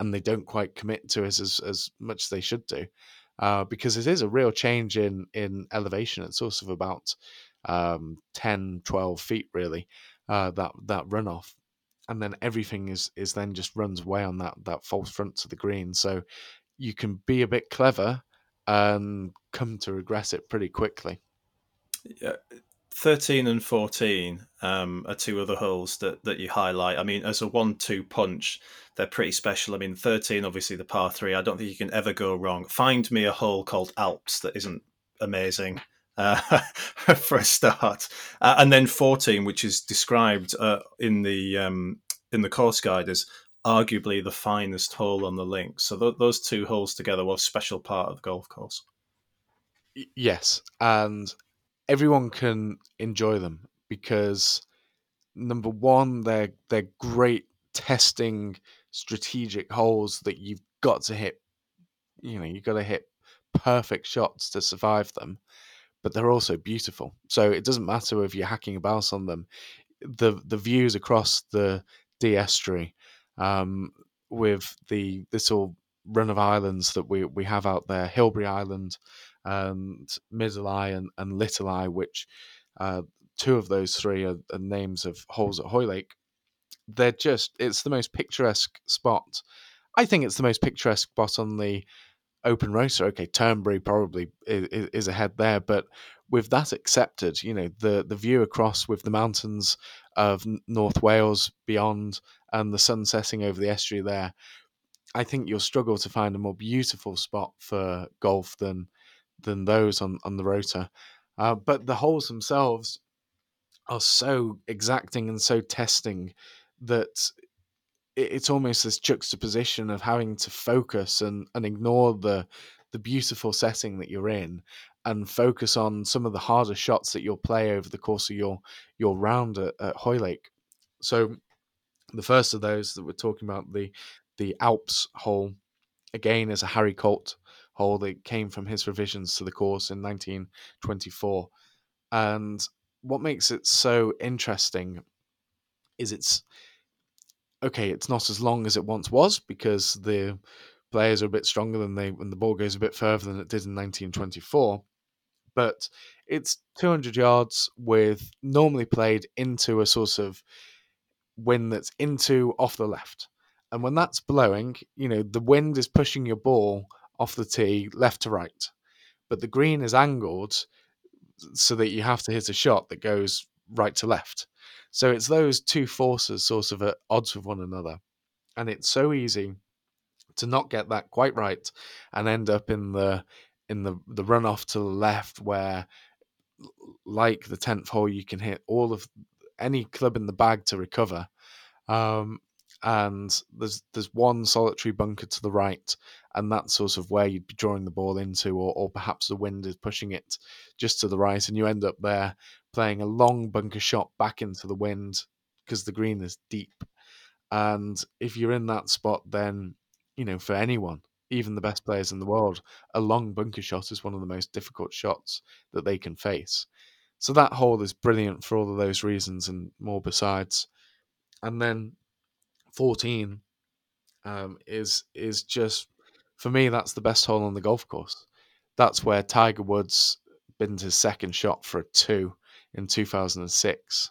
and they don't quite commit to it as, as much as they should do. Uh, because it is a real change in, in elevation. It's sort of about um, 10, 12 feet, really, uh, that, that runoff. And then everything is, is then just runs away on that, that false front to the green. So you can be a bit clever and come to regret it pretty quickly. Yeah, 13 and 14 um, are two other holes that, that you highlight. I mean, as a one two punch, they're pretty special. I mean, 13, obviously, the par three, I don't think you can ever go wrong. Find me a hole called Alps that isn't amazing. Uh, for a start, uh, and then 14, which is described uh, in the um, in the course guide as arguably the finest hole on the links. So th- those two holes together were a special part of the golf course. Yes, and everyone can enjoy them because number one, they're they're great testing strategic holes that you've got to hit. You know, you've got to hit perfect shots to survive them, but they're also beautiful. So it doesn't matter if you're hacking about on them. The the views across the Dee estuary um, with the little run of islands that we we have out there, Hilbre Island, and Middle Eye and, and Little Eye, which uh, two of those three are, are, names of holes at Hoylake. They're just, it's the most picturesque spot. I think it's the most picturesque spot on the open roster. Okay, Turnberry probably is, is ahead there, but with that accepted, you know, the, the view across with the mountains of North Wales beyond and the sun setting over the estuary there, I think you'll struggle to find a more beautiful spot for golf than than those on, on the rota. Uh, but the holes themselves, are so exacting and so testing that it's almost this juxtaposition of having to focus and, and ignore the the beautiful setting that you're in and focus on some of the harder shots that you'll play over the course of your your round at, at Hoylake. So the first of those that we're talking about, the the Alps hole, again is a Harry Colt hole that came from his revisions to the course in 1924. And what makes it so interesting is it's okay, it's not as long as it once was because the players are a bit stronger than they when the ball goes a bit further than it did in 1924. But it's 200 yards with normally played into a sort of wind that's into off the left. And when that's blowing, you know, the wind is pushing your ball off the tee left to right. But the green is angled so that you have to hit a shot that goes right to left. So it's those two forces sort of at odds with one another. And it's so easy to not get that quite right and end up in the in the the runoff to the left where like the 10th hole you can hit all of any club in the bag to recover um, and there's there's one solitary bunker to the right, and that's sort of where you'd be drawing the ball into, or, or perhaps the wind is pushing it just to the right, and you end up there playing a long bunker shot back into the wind because the green is deep. And if you're in that spot, then you know for anyone, even the best players in the world, a long bunker shot is one of the most difficult shots that they can face. So that hole is brilliant for all of those reasons and more besides. And then 14 um, is is just for me that's the best hole on the golf course. That's where Tiger Woods binned his second shot for a two in 2006,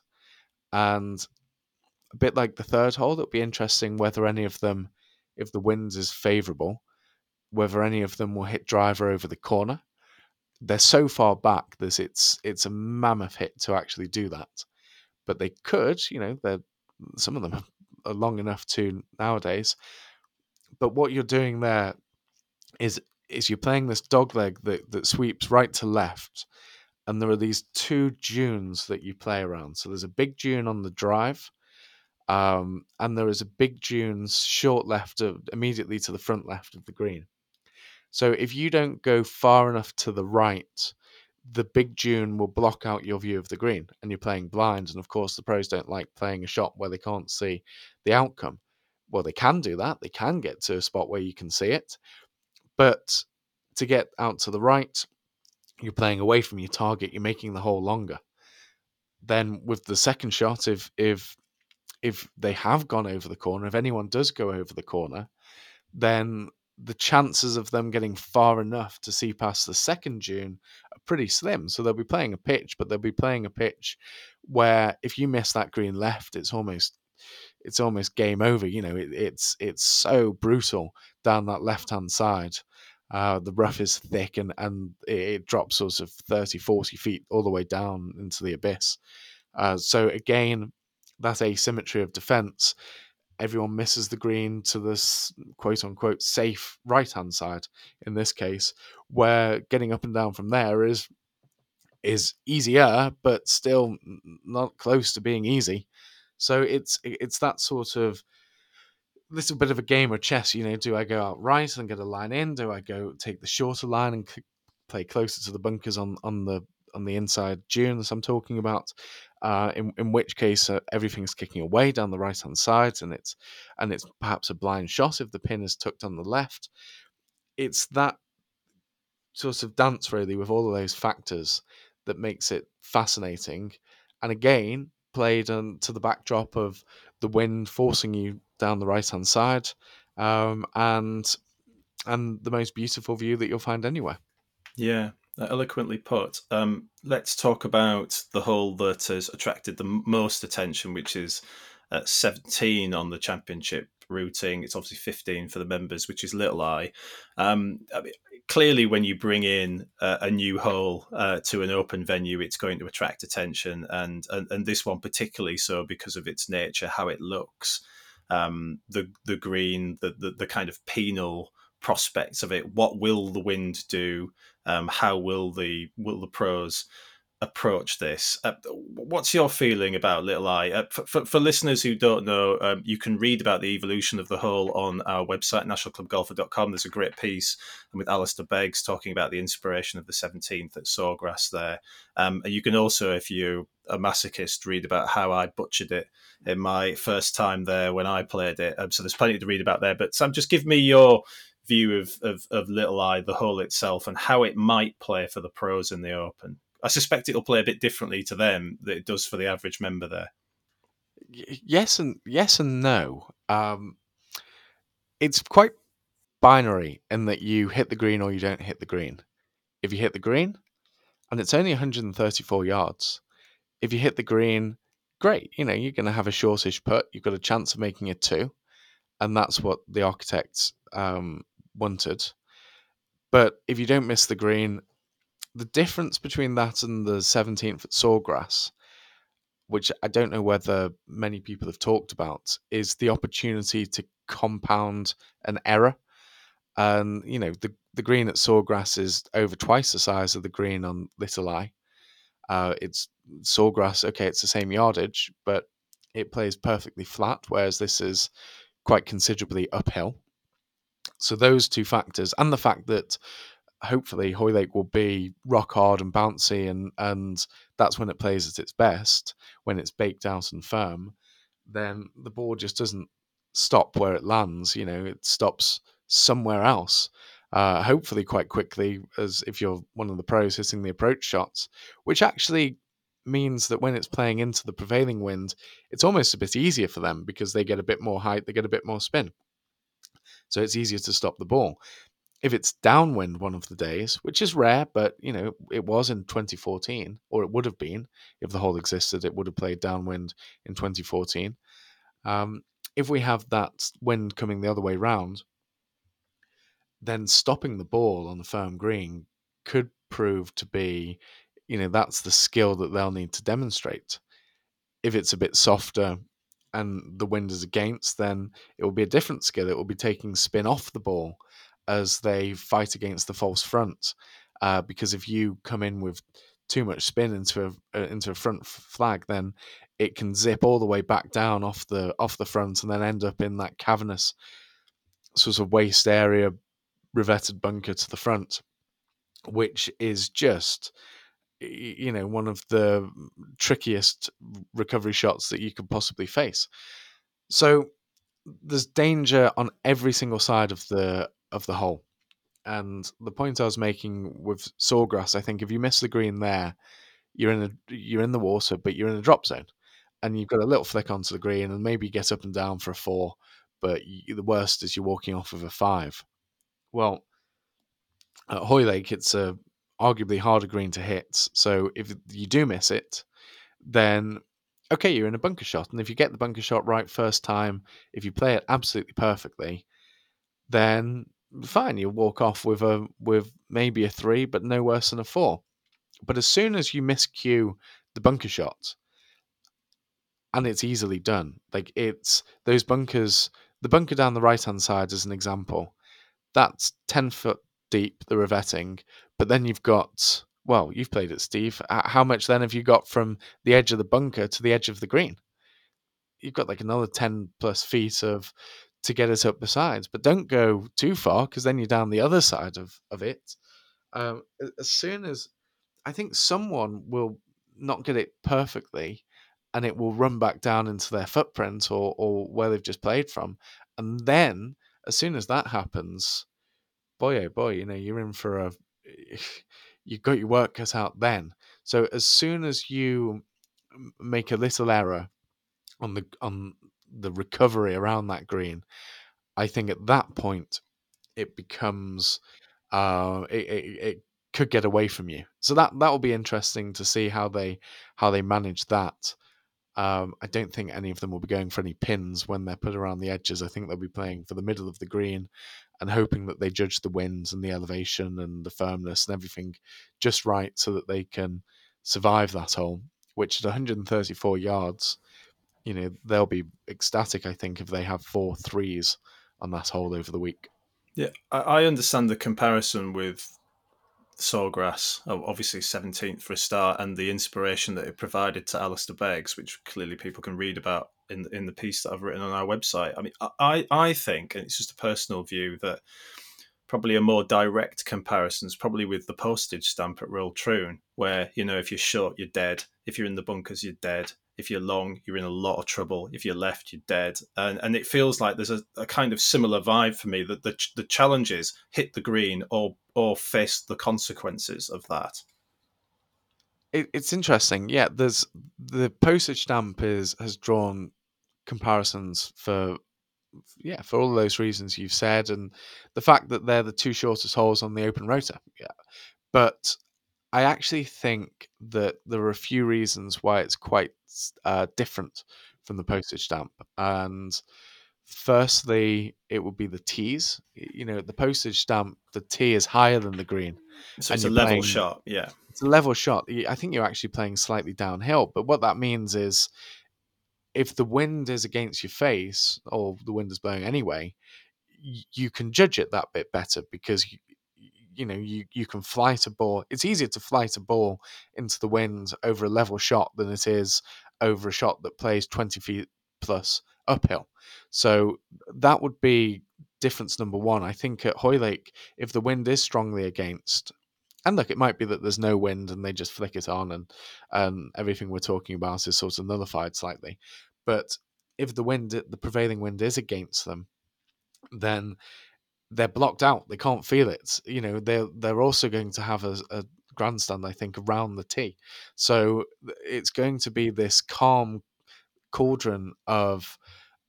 and a bit like the third hole, it'll be interesting whether any of them, if the wind is favourable, whether any of them will hit driver over the corner. They're so far back that it's it's a mammoth hit to actually do that, but they could. You know, they're some of them long enough to nowadays. But what you're doing there is is you're playing this dog leg that, that sweeps right to left, and there are these two dunes that you play around. So there's a big dune on the drive, um, and there is a big dune short left of immediately to the front left of the green. So if you don't go far enough to the right, the big dune will block out your view of the green and you're playing blinds. And of course, the pros don't like playing a shot where they can't see the outcome. Well, they can do that. They can get to a spot where you can see it. But to get out to the right, you're playing away from your target. You're making the hole longer. Then with the second shot, if if if they have gone over the corner, if anyone does go over the corner, then the chances of them getting far enough to see past the second dune are pretty slim. So they'll be playing a pitch, but they'll be playing a pitch where if you miss that green left, it's almost it's almost game over. You know, it, it's it's so brutal down that left hand side. Uh, the rough is thick and and it, it, drops sort of 30, 40 feet all the way down into the abyss. Uh, so again, that asymmetry of defense everyone misses the green to this quote unquote safe right hand side in this case, where getting up and down from there is is easier, but still not close to being easy. So it's it's that sort of little bit of a game of chess. You know, do I go out right and get a line in? Do I go take the shorter line and play closer to the bunkers on on the on the inside dunes I'm talking about? uh, in in which case uh, everything's kicking away down the right hand side, and it's and it's perhaps a blind shot if the pin is tucked on the left. It's that sort of dance really with all of those factors that makes it fascinating, and again played on, to the backdrop of the wind forcing you down the right hand side, um, and and the most beautiful view that you'll find anywhere. Yeah, eloquently put. Um, let's talk about the hole that has attracted the most attention, which is uh, 17 on the championship routing. It's obviously 15 for the members, which is Little Eye. Um, I mean, clearly, when you bring in a, a new hole uh, to an open venue, it's going to attract attention, and, and and this one particularly so because of its nature, how it looks, um, the the green, the, the the kind of penal prospects of it. What will the wind do? Um, how will the will the pros approach this. Uh, what's your feeling about Little Eye? Uh, for, for, for, listeners who don't know, um, you can read about the evolution of the hole on our website, nationalclubgolfer.com. There's a great piece with Alistair Beggs talking about the inspiration of the 17th at Sawgrass there. Um, and you can also, if you're a masochist, read about how I butchered it in my first time there when I played it. Um, so there's plenty to read about there. But Sam, just give me your view of, of, of Little Eye, the hole itself, and how it might play for the pros in the Open. I suspect it'll play a bit differently to them than it does for the average member there. Yes and yes and no. Um, it's quite binary in that you hit the green or you don't hit the green. If you hit the green, and it's only 134 yards, if you hit the green, great. You know you're going to have a shortish putt. You've got a chance of making it two, and that's what the architects um, wanted. But if you don't miss the green, the difference between that and the 17th at Sawgrass, which I don't know whether many people have talked about, is the opportunity to compound an error. And, you know, the, the green at Sawgrass is over twice the size of the green on Little Eye. Uh, it's Sawgrass, okay, it's the same yardage, but it plays perfectly flat, whereas this is quite considerably uphill. So those two factors, and the fact that hopefully Hoylake will be rock hard and bouncy, and and that's when it plays at its best, when it's baked out and firm. Then the ball just doesn't stop where it lands. You know, it stops somewhere else. Uh, hopefully, quite quickly, as if you're one of the pros hitting the approach shots, which actually means that when it's playing into the prevailing wind, it's almost a bit easier for them because they get a bit more height, they get a bit more spin. So it's easier to stop the ball if it's downwind one of the days, which is rare, but you know it was in 2014, or it would have been if the hole existed. It would have played downwind in 2014. Um, if we have that wind coming the other way round, then stopping the ball on the firm green could prove to be, you know, that's the skill that they'll need to demonstrate. If it's a bit softer and the wind is against, then it will be a different skill. It will be taking spin off the ball as they fight against the false front. Uh, because if you come in with too much spin into a uh, into a front flag, then it can zip all the way back down off the off the front and then end up in that cavernous sort of waste area revetted bunker to the front, which is just you know one of the trickiest recovery shots that you could possibly face. So there's danger on every single side of the of the hole. And the point I was making with Sawgrass, I think if you miss the green there, you're in you're in the water, but you're in a drop zone, and you've got a little flick onto the green, and maybe get up and down for a four. But you, the worst is you're walking off of a five. Well, at Hoylake, it's a arguably harder green to hit. So if you do miss it, then okay, you're in a bunker shot, and if you get the bunker shot right first time, if you play it absolutely perfectly, then fine, you'll walk off with a with maybe a three, but no worse than a four. But as soon as you miscue the bunker shot, and it's easily done. Like it's those bunkers, the bunker down the right hand side as an example, that's ten foot deep, the revetting, but then you've got well, you've played it, Steve. How much then have you got from the edge of the bunker to the edge of the green? You've got like another ten plus feet of to get it up besides. But don't go too far because then you're down the other side of, of it. Um, as soon as I think someone will not get it perfectly and it will run back down into their footprint or, or where they've just played from. And then as soon as that happens, boy, oh boy, you know, you're in for a, you've got your work cut out then. So as soon as you make a little error on the on the recovery around that green, I think at that point it becomes uh, it, it, it could get away from you. So that that will be interesting to see how they how they manage that. Um, I don't think any of them will be going for any pins when they're put around the edges. I think they'll be playing for the middle of the green and hoping that they judge the winds and the elevation and the firmness and everything just right so that they can survive that hole, which at 134 yards you know they'll be ecstatic. I think if they have four threes on that hole over the week. Yeah, I understand the comparison with Sawgrass, obviously 17th for a start, and the inspiration that it provided to Alistair Beggs, which clearly people can read about in in the piece that I've written on our website. I mean, I I think, and it's just a personal view that probably a more direct comparison is probably with the postage stamp at Royal Troon, where you know if you're short, you're dead. If you're in the bunkers, you're dead. If you're long, you're in a lot of trouble. If you're left, you're dead. And and it feels like there's a, a kind of similar vibe for me that the the challenges hit the green or or face the consequences of that. It, it's interesting. Yeah, there's the postage stamp is has drawn comparisons for yeah, for all those reasons you've said, and the fact that they're the two shortest holes on the open rota. Yeah, but I actually think that there are a few reasons why it's quite uh, different from the postage stamp, and firstly, it would be the tees. You know, the postage stamp, the tee is higher than the green, so it's a level playing, shot. Yeah, it's a level shot. I think you're actually playing slightly downhill, but what that means is if the wind is against your face or the wind is blowing anyway, you can judge it that bit better because you, know you you can flight a ball. It's easier to flight a ball into the wind over a level shot than it is over a shot that plays twenty feet plus uphill. So that would be difference number one. I think at Hoylake, if the wind is strongly against, and look, it might be that there's no wind and they just flick it on, and and everything we're talking about is sort of nullified slightly. But if the wind, the prevailing wind, is against them, then they're blocked out. They can't feel it. You know, they're they're also going to have a, a grandstand, I think, around the tee. So it's going to be this calm cauldron of,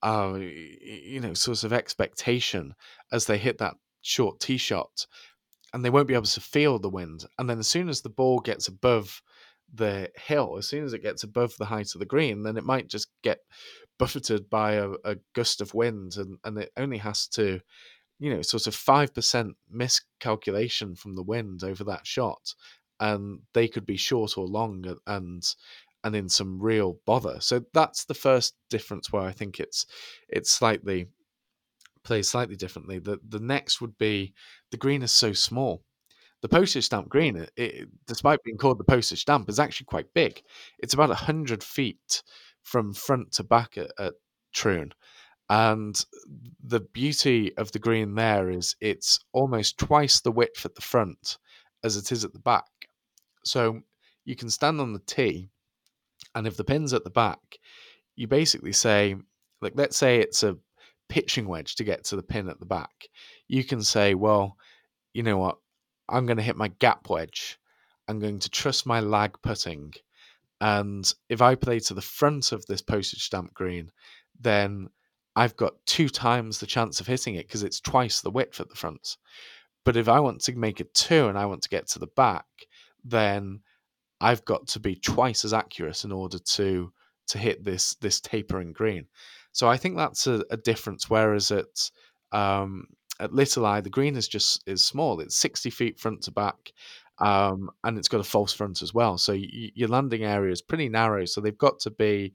uh, you know, sort of expectation as they hit that short tee shot and they won't be able to feel the wind. And then as soon as the ball gets above the hill, as soon as it gets above the height of the green, then it might just get buffeted by a, a gust of wind, and, and it only has to, you know, sort of five percent miscalculation from the wind over that shot, and they could be short or long, and and in some real bother. So that's the first difference where I think it's it's slightly plays slightly differently. The the next would be the green is so small. The postage stamp green, it, it, despite being called the postage stamp, is actually quite big. It's about hundred feet from front to back at, at Troon. And the beauty of the green there is it's almost twice the width at the front as it is at the back. So you can stand on the tee, and if the pin's at the back, you basically say, like, let's say it's a pitching wedge to get to the pin at the back, you can say, well, you know what? I'm going to hit my gap wedge. I'm going to trust my lag putting. And if I play to the front of this postage stamp green, then I've got two times the chance of hitting it because it's twice the width at the front. But if I want to make a two and I want to get to the back, then I've got to be twice as accurate in order to to hit this this tapering green. So I think that's a, a difference. Whereas at um, at Little Eye, the green is just is small. It's sixty feet front to back, um, and it's got a false front as well. So y- your landing area is pretty narrow. So they've got to be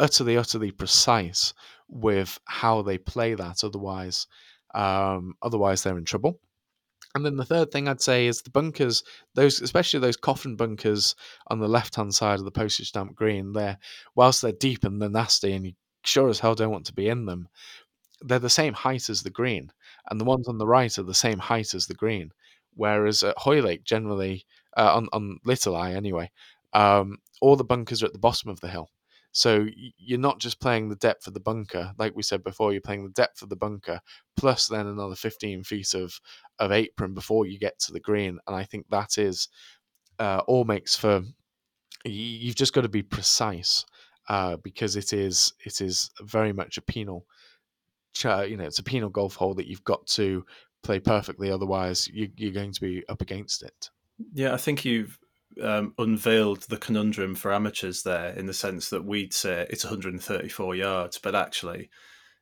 utterly, utterly precise with how they play that. Otherwise, um, otherwise they're in trouble. And then the third thing I'd say is the bunkers, those especially those coffin bunkers on the left hand side of the postage stamp green. They're whilst they're deep and they're nasty, and you sure as hell don't want to be in them. They're the same height as the green, and the ones on the right are the same height as the green. Whereas at Hoylake, generally uh, on on Little Eye anyway, um, all the bunkers are at the bottom of the hill. So you're not just playing the depth of the bunker, like we said before. You're playing the depth of the bunker plus then another 15 feet of of apron before you get to the green, and I think that is uh, all makes for you've just got to be precise uh, because it is it is very much a penal. You know, it's a penal golf hole that you've got to play perfectly. Otherwise, you, you're going to be up against it. Yeah, I think you've um, unveiled the conundrum for amateurs there in the sense that we'd say it's 134 yards, but actually,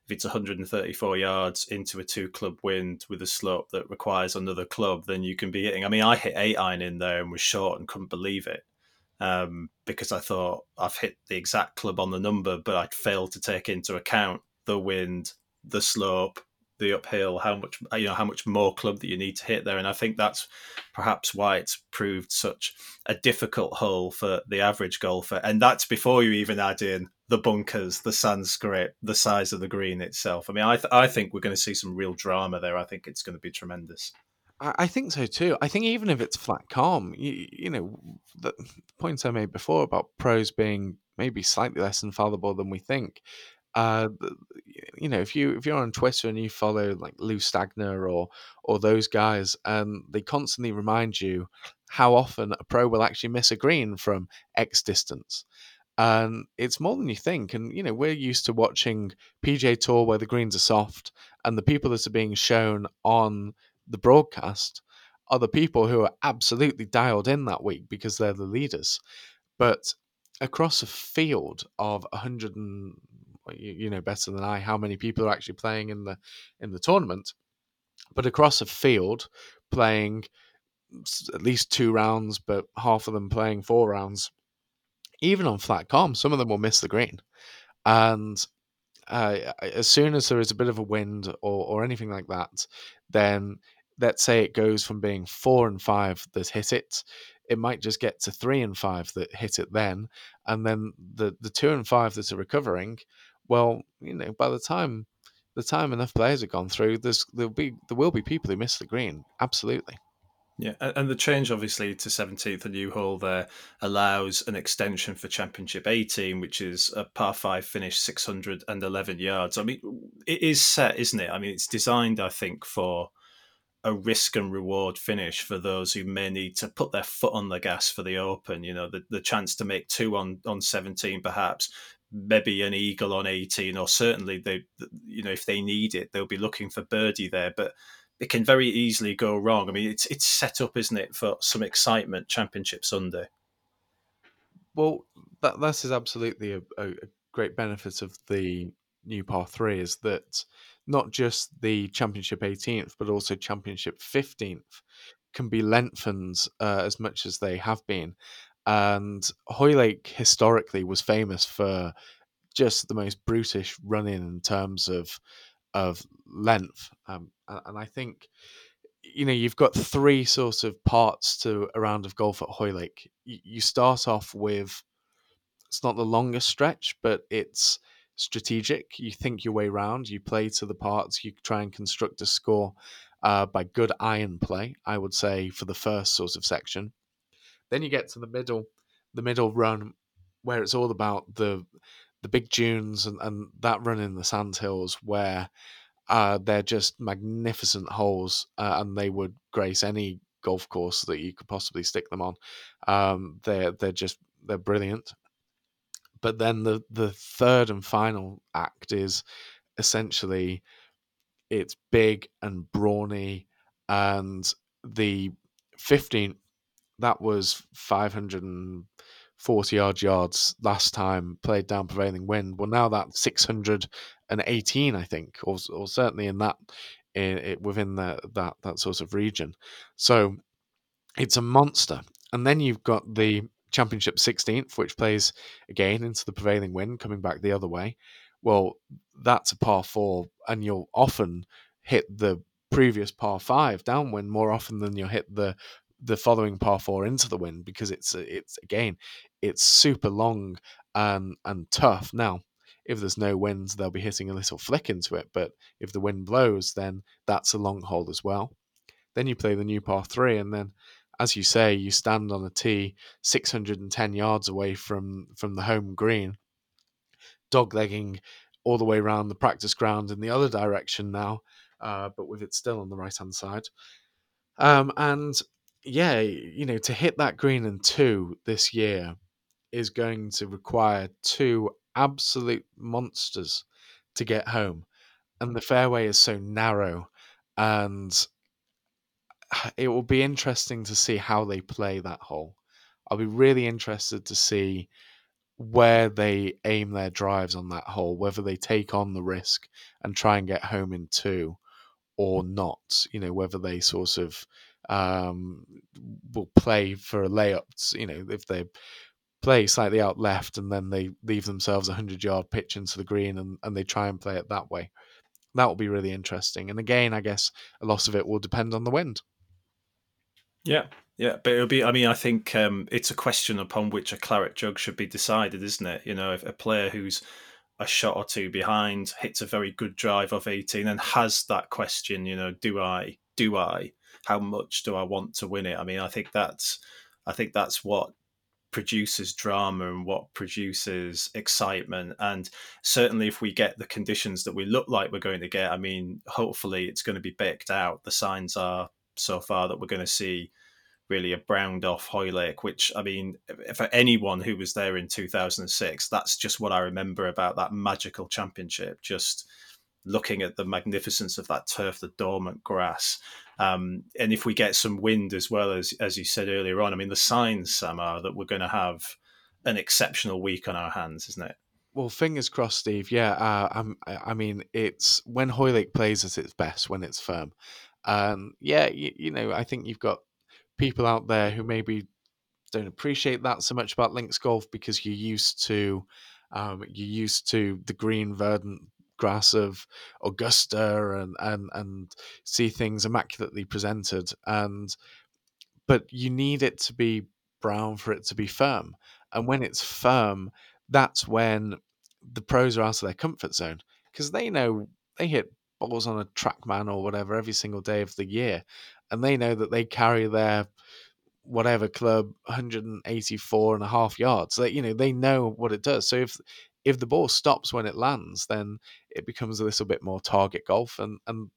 if it's 134 yards into a two club wind with a slope that requires another club, then you can be hitting. I mean, I hit eight iron in there and was short and couldn't believe it um, because I thought I've hit the exact club on the number, but I'd failed to take into account the wind, the slope, the uphill, how much uh, you know how much more club that you need to hit there, and I think that's perhaps why it's proved such a difficult hole for the average golfer, and that's before you even add in the bunkers, the Sanskrit, the size of the green itself. I mean, I th- I think we're going to see some real drama there. I think it's going to be tremendous. I think so too. I think even if it's flat calm, you, you know, the points I made before about pros being maybe slightly less infallible than we think. Uh, you know, if you if you're on Twitter and you follow like Lou Stagner or or those guys, and they constantly remind you how often a pro will actually miss a green from X distance. And it's more than you think. And, you know, we're used to watching PGA Tour where the greens are soft and the people that are being shown on the broadcast are the people who are absolutely dialed in that week because they're the leaders. But across a field of 100 and you know better than I how many people are actually playing in the in the tournament. But across a field playing at least two rounds but half of them playing four rounds even on flat calm some of them will miss the green. And uh, as soon as there is a bit of a wind or, or anything like that then let's say it goes from being four and five that hit it, it might just get to three and five that hit it then, and then the the two and five that are recovering, well, you know, by the time the time enough players have gone through, there's there'll be there will be people who miss the green, absolutely. Yeah, and the change obviously to 17th, a new hole there allows an extension for Championship 18, which is a par 5 finish 611 yards. I mean, it is set, isn't it? I mean, it's designed, I think, for a risk and reward finish for those who may need to put their foot on the gas for the Open. You know, the, the chance to make two on, on 17, perhaps, maybe an eagle on 18, or certainly they, you know, if they need it, they'll be looking for birdie there. But it can very easily go wrong. I mean, it's it's set up, isn't it, for some excitement Championship Sunday. Well, that that is absolutely a, a great benefit of the new par three is that not just the Championship 18th, but also Championship 15th can be lengthened uh, as much as they have been. And Hoylake historically was famous for just the most brutish running in terms of of length. Um, and I think you know you've got three sort of parts to a round of golf at Hoylake. You start off with it's not the longest stretch, but it's strategic. You think your way round. You play to the parts. You try and construct a score uh, by good iron play. I would say for the first sort of section. Then you get to the middle, the middle run, where it's all about the the big dunes and, and that run in the sandhills where uh, they're just magnificent holes uh, and they would grace any golf course that you could possibly stick them on. Um, they're they're just they're brilliant. But then the the third and final act is essentially it's big and brawny, and the 15th that was 540 odd yards last time played down prevailing wind. Well, now that's 618, I think, or, or certainly in that in, within the, that that sort of region. So it's a monster. And then you've got the Championship 16th, which plays again into the prevailing wind, coming back the other way. Well, that's a par four, and you'll often hit the previous par five downwind more often than you'll hit the the following par four into the wind because it's it's again it's super long and and tough. Now, if there's no winds, they'll be hitting a little flick into it, but if the wind blows, then that's a long hole as well. Then you play the new par three, and then as you say, you stand on a tee 610 yards away from from the home green, doglegging all the way around the practice ground in the other direction now, uh, but with it still on the right hand side. Um, and yeah, you know, to hit that green in two this year is going to require two absolute monsters to get home. And the fairway is so narrow and it will be interesting to see how they play that hole. I'll be really interested to see where they aim their drives on that hole, whether they take on the risk and try and get home in two or not. You know, whether they sort of um, will play for a layup. You know, if they play slightly out left and then they leave themselves a hundred yard pitch into the green and, and they try and play it that way. that will be really interesting. And again, I guess a lot of it will depend on the wind. Yeah, yeah, but it'll be. I mean, I think um, it's a question upon which a claret jug should be decided, isn't it? You know, if a player who's a shot or two behind hits a very good drive of eighteen and has that question, you know, do I? Do I? How much do I want to win it? I mean, I think that's. I think that's what produces drama and what produces excitement. And certainly, if we get the conditions that we look like we're going to get, I mean, hopefully it's going to be baked out. The signs are so far that we're going to see really a browned off Hoylake, which I mean, for anyone who was there in 2006, that's just what I remember about that magical championship. Just looking at the magnificence of that turf, the dormant grass. Um, and if we get some wind as well as as you said earlier on, I mean, the signs, Sam, are that we're going to have an exceptional week on our hands, isn't it? Well, fingers crossed, Steve. Yeah, uh, i mean, it's when Hoylake plays at its best when it's firm. Um, yeah, you, you know, I think you've got people out there who maybe don't appreciate that so much about links golf because you're used to um, you're used to the green verdant grass of Augusta and and and see things immaculately presented and but you need it to be brown for it to be firm and when it's firm that's when the pros are out of their comfort zone because they know they hit balls on a trackman or whatever every single day of the year and they know that they carry their whatever club 184 and a half yards that you know they know what it does so if if the ball stops when it lands then it becomes a little bit more target golf and and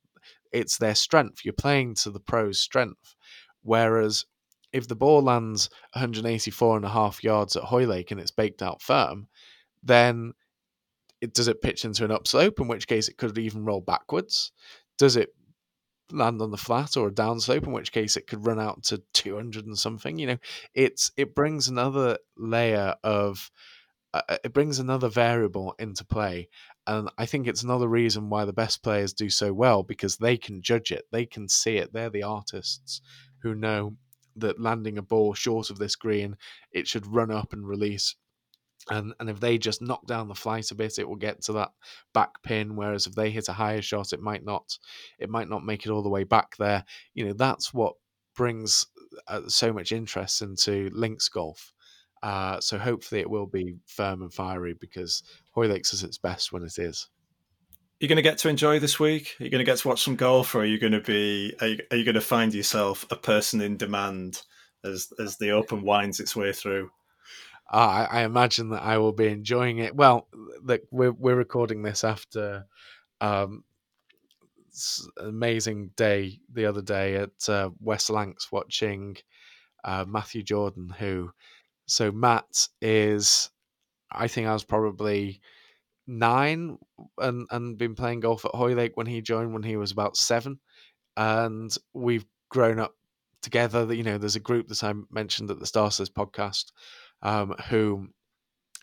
it's their strength. You're playing to the pros strength. Whereas if the ball lands 184 and a half yards at Hoylake and it's baked out firm then it does it pitch into an upslope in which case it could even roll backwards? Does it land on the flat or a downslope, in which case it could run out to 200 and something. You know, it's it brings another layer of uh, uh, it brings another variable into play. And I think it's another reason why the best players do so well because they can judge it, they can see it. They're the artists who know that landing a ball short of this green, it should run up and release and and if they just knock down the flight a bit it will get to that back pin whereas if they hit a higher shot it might not it might not make it all the way back there you know that's what brings uh, so much interest into links golf uh, so hopefully it will be firm and fiery because Hoylake's is its best when it is. You're you going to get to enjoy this week? You're you going to get to watch some golf, or are you going to be? Are you, are you going to find yourself a person in demand as as the Open winds its way through? I, I imagine that I will be enjoying it. Well, look, we're we're recording this after um, amazing day the other day at uh, West Lancs watching uh, Matthew Jordan, who so Matt is, I think I was probably nine and and been playing golf at Hoylake when he joined when he was about seven, and we've grown up together. You know, there's a group that I mentioned at the of this podcast um, who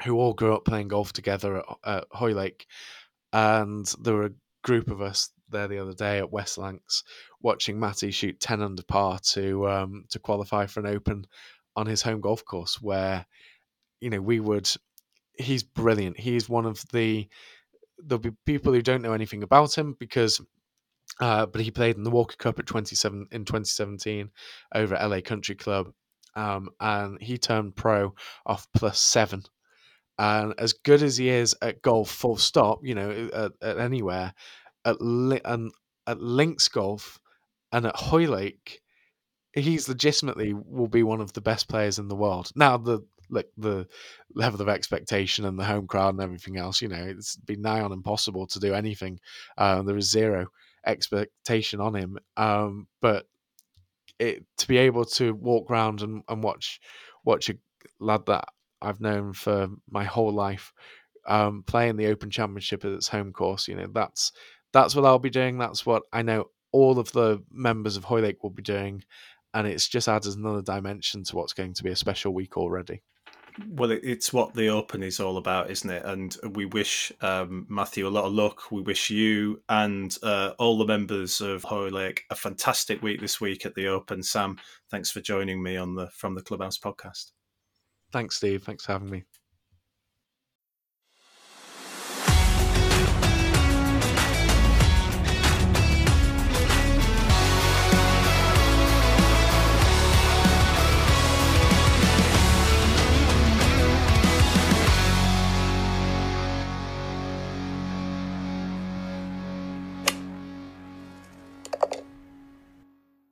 who all grew up playing golf together at, at Hoylake, and there were a group of us there the other day at West Lancs watching Matty shoot ten under par to um, to qualify for an Open on his home golf course, where you know we would. He's brilliant. He's one of the there'll be people who don't know anything about him because uh, but he played in the Walker Cup at 27 in 2017 over at LA Country Club um, and he turned pro off plus seven. And as good as he is at golf, full stop, you know, at, at anywhere, at li- and at Links Golf and at Hoylake, he's legitimately will be one of the best players in the world. Now the like the level of expectation and the home crowd and everything else, you know, it's been nigh on impossible to do anything. Uh, there is zero expectation on him. Um, but it to be able to walk around and, and watch watch a lad that I've known for my whole life um, playing the Open Championship at its home course. You know, that's that's what I'll be doing. That's what I know all of the members of Hoylake will be doing, and it's just adds another dimension to what's going to be a special week already well, it's what the Open is all about, isn't it? And we wish um, Matthew a lot of luck. We wish you and uh, all the members of Hoylake a fantastic week this week at the Open. Sam, thanks for joining me on the From the Clubhouse podcast. Thanks, Steve. Thanks for having me.